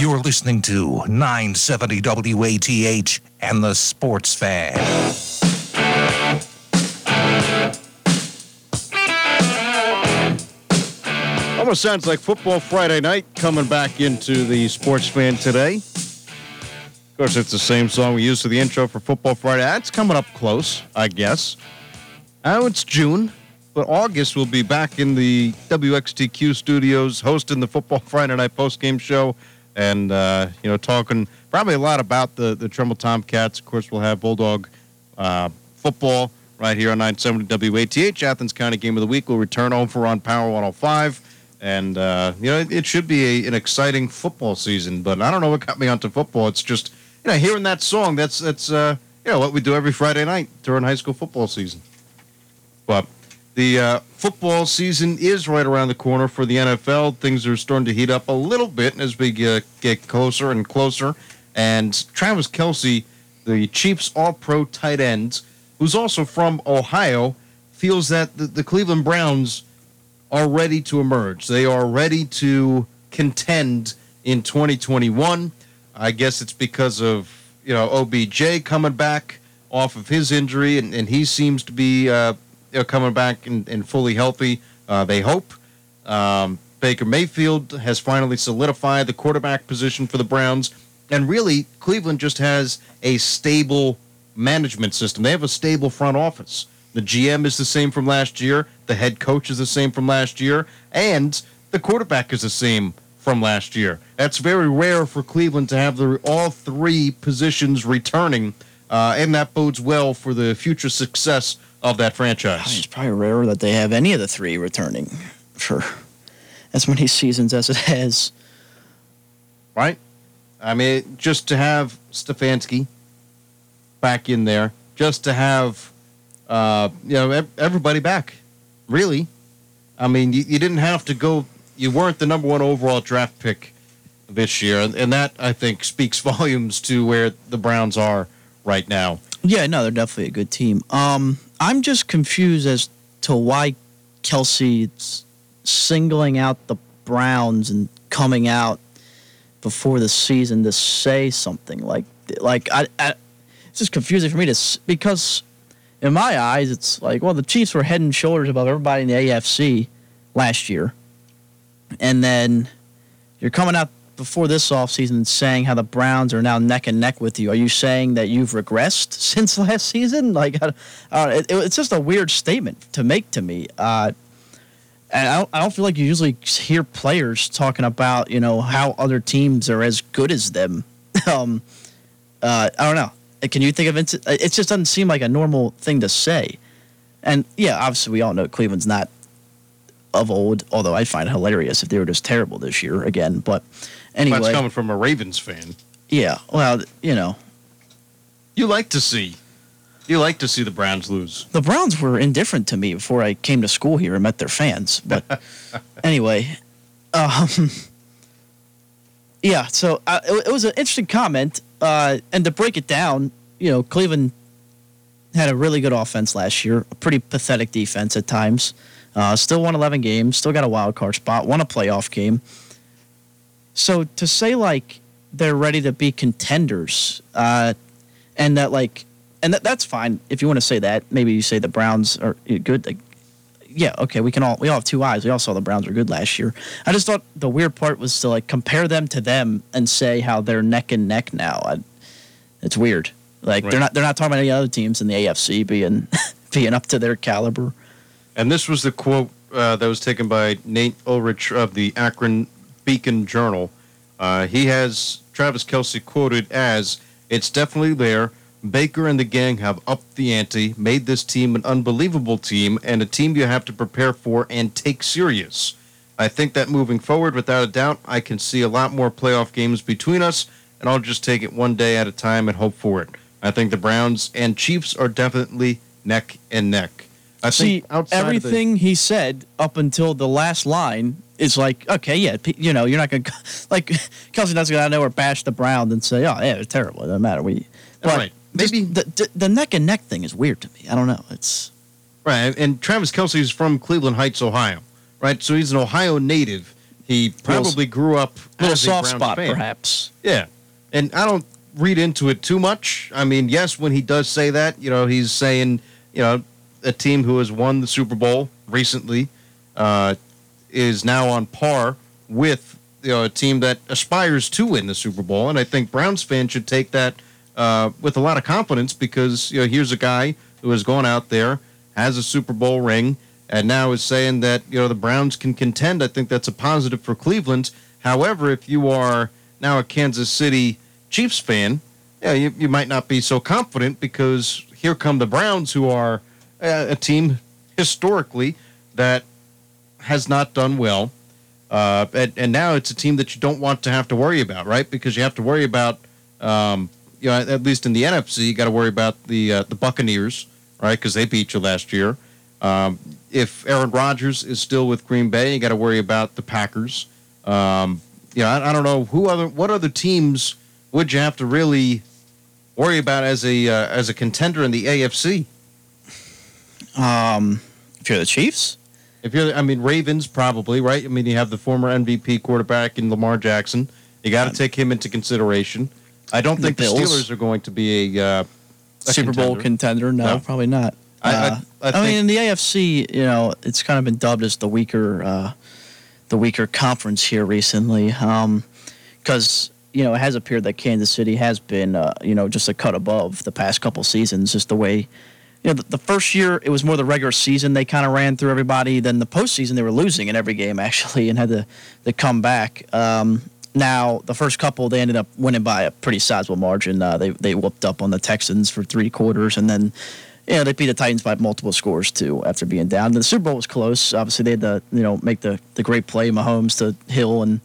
Speaker 1: You're listening to 970 WATH and the Sports Fan.
Speaker 3: Almost sounds like football Friday night coming back into the sports fan today. Of course, it's the same song we used for the intro for football Friday. Ah, That's coming up close, I guess. Now it's June, but August will be back in the WXTQ studios hosting the football Friday night postgame show and, uh, you know, talking probably a lot about the, the Trimble Tomcats. Of course, we'll have Bulldog uh, football right here on 970 WATH. Athens County Game of the Week will return home for on Power 105. And, uh, you know, it, it should be a, an exciting football season, but I don't know what got me onto football. It's just, you know, hearing that song, that's, that's uh, you know, what we do every Friday night during high school football season. But the uh, football season is right around the corner for the NFL. Things are starting to heat up a little bit as we uh, get closer and closer. And Travis Kelce, the Chiefs All Pro tight end, who's also from Ohio, feels that the, the Cleveland Browns are ready to emerge. They are ready to contend in 2021. I guess it's because of you know OBJ coming back off of his injury, and, and he seems to be uh, you know, coming back and, and fully healthy. Uh, they hope. Um, Baker Mayfield has finally solidified the quarterback position for the Browns, and really Cleveland just has a stable management system. They have a stable front office. The GM is the same from last year. The head coach is the same from last year, and the quarterback is the same from last year. That's very rare for Cleveland to have the, all three positions returning, uh, and that bodes well for the future success of that franchise.
Speaker 4: It's probably rarer that they have any of the three returning for as many seasons as it has.
Speaker 3: Right? I mean, just to have Stefanski back in there, just to have uh, you know everybody back, really. I mean, you, you didn't have to go. You weren't the number one overall draft pick this year, and, and that I think speaks *laughs* volumes to where the Browns are right now.
Speaker 4: Yeah, no, they're definitely a good team. Um, I'm just confused as to why Kelce's singling out the Browns and coming out before the season to say something like like I, I it's just confusing for me to because in my eyes it's like well the Chiefs were head and shoulders above everybody in the AFC last year, and then you're coming out before this offseason saying how the Browns are now neck and neck with you. Are you saying that you've regressed *laughs* since last season? Like, I, I it, it's just a weird statement to make to me. Uh, and I don't, I don't feel like you usually hear players talking about, you know, how other teams are as good as them. *laughs* um, uh, I don't know. Can you think of it? It just doesn't seem like a normal thing to say. And yeah, obviously we all know Cleveland's not of old, although I find it hilarious if they were just terrible this year again. But Anyway,
Speaker 3: That's coming from a Ravens fan.
Speaker 4: yeah. Well, you know,
Speaker 3: You like to see, you like to see the Browns lose.
Speaker 4: the Browns were indifferent to me before I came to school here and met their fans. But *laughs* anyway, um, yeah. So uh, it, it was an interesting comment, uh, and to break it down, you know, Cleveland had a really good offense last year, a pretty pathetic defense at times. Uh, still won 11 games, still got a wild card spot, won a playoff game. So to say like they're ready to be contenders, uh, and that like, and that, that's fine if you want to say that. Maybe you say the Browns are good. Like, yeah, okay, we can all we all have two eyes. We all saw the Browns were good last year. I just thought the weird part was to like compare them to them and say how they're neck and neck now. I, it's weird. Like
Speaker 3: Right.
Speaker 4: they're not they're not talking about any other teams in the AFC being *laughs* being up to their caliber.
Speaker 3: And this was the quote uh, that was taken by Nate Ulrich of the Akron Beacon Journal. Uh, he has Travis Kelce quoted as, It's definitely there. Baker and the gang have upped the ante, made this team an unbelievable team, and a team you have to prepare for and take serious. I think that moving forward, without a doubt, I can see a lot more playoff games between us, and I'll just take it one day at a time and hope for it. I think the Browns and Chiefs are definitely neck and neck. I
Speaker 4: See,
Speaker 3: think outside the-
Speaker 4: everything he said up until the last line is like, okay, yeah, you know, you're not gonna *laughs* like Kelce doesn't go out nowhere bash the Browns and say, oh yeah, it's terrible. It doesn't matter. We, but
Speaker 3: Right.
Speaker 4: maybe the, the neck and neck thing is weird to me. I don't know. It's
Speaker 3: Right, and Travis Kelce is from Cleveland Heights, Ohio. Right, so he's an Ohio native. He probably grew up
Speaker 4: little soft spot,
Speaker 3: fan.
Speaker 4: perhaps.
Speaker 3: Yeah, and I don't read into it too much. I mean, yes, when he does say that, you know, he's saying, you know, a team who has won the Super Bowl recently uh, is now on par with you know a team that aspires to win the Super Bowl, and I think Browns fans should take that uh, with a lot of confidence because you know here's a guy who has gone out there, has a Super Bowl ring, and now is saying that you know the Browns can contend. I think that's a positive for Cleveland. However, if you are now a Kansas City Chiefs fan, yeah, you, you might not be so confident because here come the Browns, who are uh, a team historically that has not done well. Uh, and, and now it's a team that you don't want to have to worry about, right? Because you have to worry about, um, you know, at least in the NFC, you got to worry about the uh, the Buccaneers, right? Because they beat you last year. Um, if Aaron Rodgers is still with Green Bay, you got to worry about the Packers. Um, you know, I, I don't know who other what other teams would you have to really worry about as a uh, as a contender in the AFC?
Speaker 4: Um, if you're the Chiefs,
Speaker 3: if you're, I mean, Ravens probably right. I mean, you have the former MVP quarterback in Lamar Jackson. You got to take him into consideration. I don't think the,
Speaker 4: Bills.
Speaker 3: Steelers are going to be a, uh, a
Speaker 4: Super Bowl
Speaker 3: contender.
Speaker 4: contender? No,
Speaker 3: No.
Speaker 4: probably not.
Speaker 3: I- I-
Speaker 4: Uh,
Speaker 3: I
Speaker 4: I, mean,
Speaker 3: think-
Speaker 4: in the AFC, you know, it's kind of been dubbed as the weaker, uh, the weaker conference here recently, because you know it has appeared that Kansas City has been, uh, you know, just a cut above the past couple seasons. Just the way, you know, the, the first year it was more the regular season they kind of ran through everybody. Then the postseason they were losing in every game *laughs* actually and had to to come back. Um, now the first couple they ended up winning by a pretty sizable margin. Uh, they they whooped up on the Texans for three quarters and then. Yeah, they beat the Titans by multiple scores too after being down. The Super Bowl was close. Obviously, they had to you know make the, the great play Mahomes to Hill and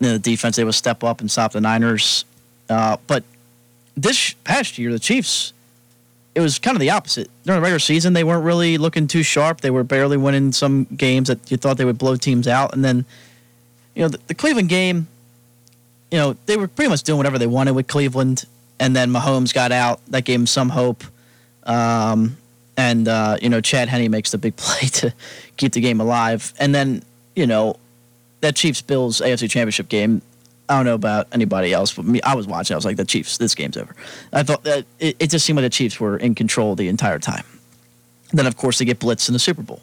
Speaker 4: you know, the defense. They would step up and stop the Niners. Uh, but this past year, the Chiefs, it was kind of the opposite. During the regular season, they weren't really looking too sharp. They were barely winning some games that you thought they would blow teams out. And then, you know, the, the Cleveland game, you know, they were pretty much doing whatever they wanted with Cleveland. And then Mahomes got out. That gave him some hope. Um, and, uh, you know, Chad Henne makes the big *laughs* play to keep the game alive. And then, you know, that Chiefs Bills AFC Championship game. I don't know about anybody else, but me, I was watching. I was like, the Chiefs, this game's over. I thought that it, it just seemed like the Chiefs were in control the entire time. Then, of course, they get blitzed in the Super Bowl.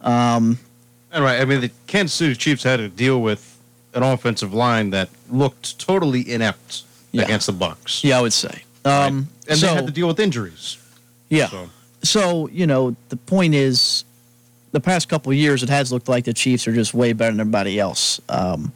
Speaker 4: Um,
Speaker 3: And right, I mean, the Kansas City Chiefs had to deal with an offensive line that looked totally inept
Speaker 4: Yeah.
Speaker 3: against the Bucs.
Speaker 4: yeah, I would say. Um,
Speaker 3: and
Speaker 4: so,
Speaker 3: they had to deal with injuries.
Speaker 4: Yeah.
Speaker 3: So-
Speaker 4: So, you know, the point is, the past couple of years, it has looked like the Chiefs are just way better than everybody else. Um,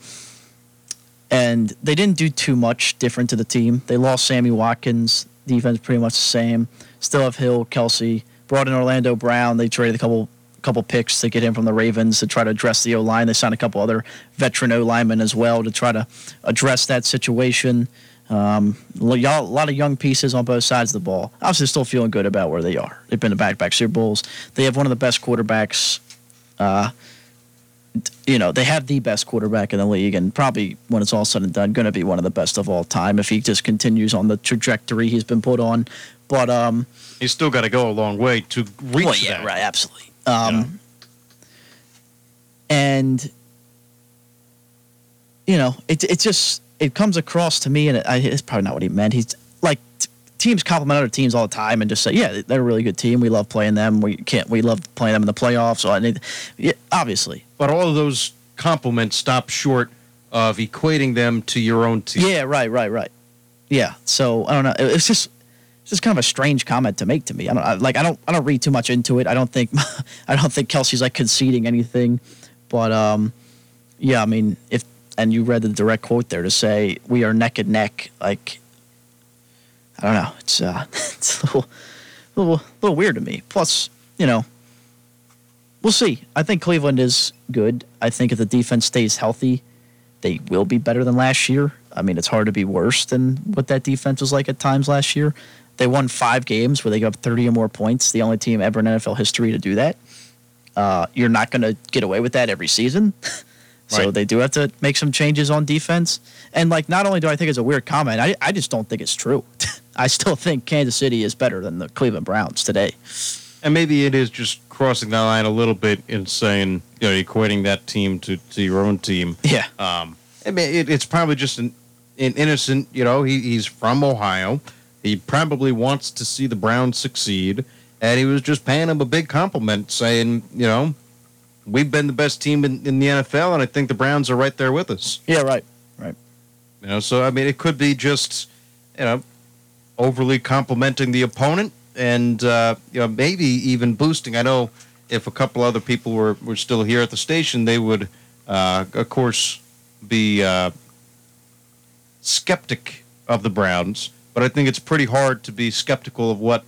Speaker 4: and they didn't do too much different to the team. They lost Sammy Watkins, defense pretty much the same. Still have Hill, Kelce, brought in Orlando Brown. They traded a couple couple picks to get him from the Ravens to try to address the O line. They signed a couple other veteran O linemen as well to try to address that situation. Um, a lot of young pieces on both sides of the ball. Obviously, still feeling good about where they are. They've been to back-to-back Super Bowls. They have one of the best quarterbacks. Uh, you know, they have the best quarterback in the league, and probably when it's all said and done, going to be one of the best of all time if he just continues on the trajectory he's been put on. But um,
Speaker 3: he's still got to go a long way to reach
Speaker 4: well, yeah,
Speaker 3: that.
Speaker 4: right, absolutely. Um, and you know, it it just it comes across to me, and it, I, it's probably not what he meant. He's teams compliment other teams all the time and just say, "Yeah, they're a really good team. We love playing them. We can't. We love playing them in the playoffs." So I need, yeah, obviously,
Speaker 3: but all of those compliments stop short of equating them to your own team.
Speaker 4: Yeah, right, right, right. Yeah. So I don't know. It's just it's just kind of a strange comment to make to me. I don't I, like. I don't. I don't read too much into it. I don't think. *laughs* I don't think Kelce's like conceding anything. But um, yeah. I mean, if and you read the direct quote there to say we are neck and neck. Like, I don't know. It's uh, *laughs* it's a little, little, little weird to me. Plus, you know, we'll see. I think Cleveland is good. I think if the defense stays healthy, they will be better than last year. I mean, it's hard to be worse than what that defense was like at times last year. They won five games where they got 30 or more points, the only team ever in NFL history to do that. Uh, you're not going to get away with that every season. *laughs* So right. they do have to make some changes on defense. And like, not only do I think it's a weird comment, I, I just don't think it's true. *laughs* I still think Kansas City is better than the Cleveland Browns today.
Speaker 3: And maybe it is just crossing the line a little bit in saying, you know, equating that team to, to your own team.
Speaker 4: Yeah.
Speaker 3: Um, I mean, it, it's probably just an, an innocent, you know, he, he's from Ohio. He probably wants to see the Browns succeed. And he was just paying him a big compliment, saying, you know, we've been the best team in, in the NFL, and I think the Browns are right there with us.
Speaker 4: Yeah, right, right.
Speaker 3: You know, so I mean, it could be just you know overly complimenting the opponent, and uh, you know maybe even boosting. I know if a couple other people were were still here at the station, they would, uh, of course, be uh, skeptic of the Browns. But I think it's pretty hard to be skeptical of what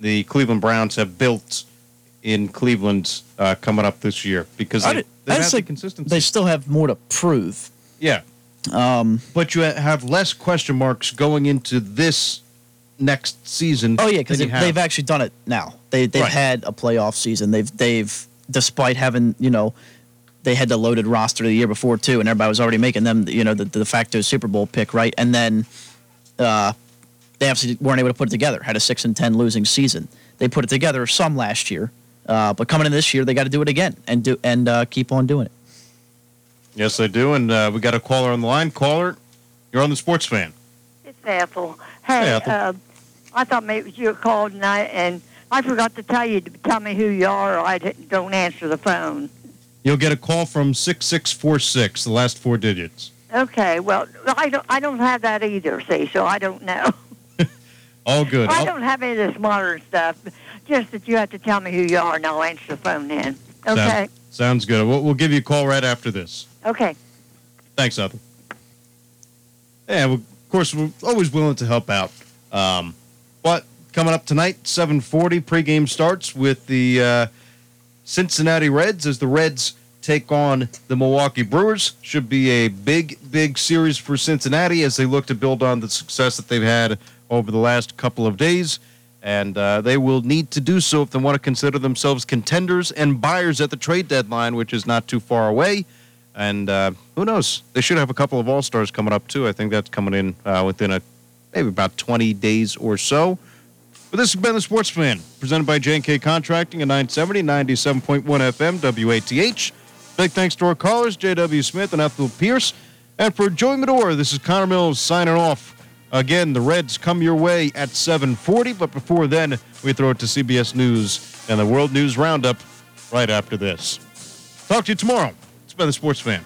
Speaker 3: the Cleveland Browns have built in Cleveland uh, coming up this year because they, they have the consistency.
Speaker 4: They still have more to prove.
Speaker 3: Yeah.
Speaker 4: Um,
Speaker 3: but you have less question marks going into this next season.
Speaker 4: Oh yeah, because they've actually done it now. They they've right. had a playoff season. They've they've despite having you know they had the loaded roster the year before too, and everybody was already making them you know the, the de facto Super Bowl pick right, and then uh, they absolutely weren't able to put it together. Had a six and ten losing season. They put it together some last year, uh, but coming in this year, they got to do it again and do and uh, keep on doing it.
Speaker 3: Yes, they do. And uh, we got a caller on the line. Caller, you're on the Sports Fan.
Speaker 2: It's Ethel. Hey,
Speaker 3: hey.
Speaker 2: Uh, I thought maybe you called tonight, and I forgot to tell you to tell me who you are, or I don't answer the phone.
Speaker 3: You'll get a call from six six four six, the last four digits.
Speaker 2: Okay. Well, I don't. I don't have that either. See, so I don't know. *laughs*
Speaker 3: All good.
Speaker 2: I don't have any of this modern stuff. Just that you have to tell me who you are, and I'll answer the phone then. Okay.
Speaker 3: Sound, sounds good. We'll, we'll give you a call right after this.
Speaker 2: Okay.
Speaker 3: Thanks, Ethel. Yeah, well, of course, we're always willing to help out. Um, but coming up tonight, 7:40 pregame starts with the uh, Cincinnati Reds as the Reds take on the Milwaukee Brewers. Should be a big, big series for Cincinnati as they look to build on the success that they've had over the last couple of days and uh, they will need to do so if they want to consider themselves contenders and buyers at the trade deadline, which is not too far away. And uh, who knows? They should have a couple of All Stars coming up too. I think that's coming in uh, within a maybe about 20 days or so. But this has been the Sports Fan, presented by J&K Contracting at 970, 97.1 FM, WATH. Big thanks to our callers, J.W. Smith and Ethel Pierce. And for Joey Medora, this is Connor Mills signing off. Again, the Reds come your way at 7:40, but before then, we throw it to CBS News and the World News Roundup right after this. Talk to you tomorrow. It's the Sports Fan.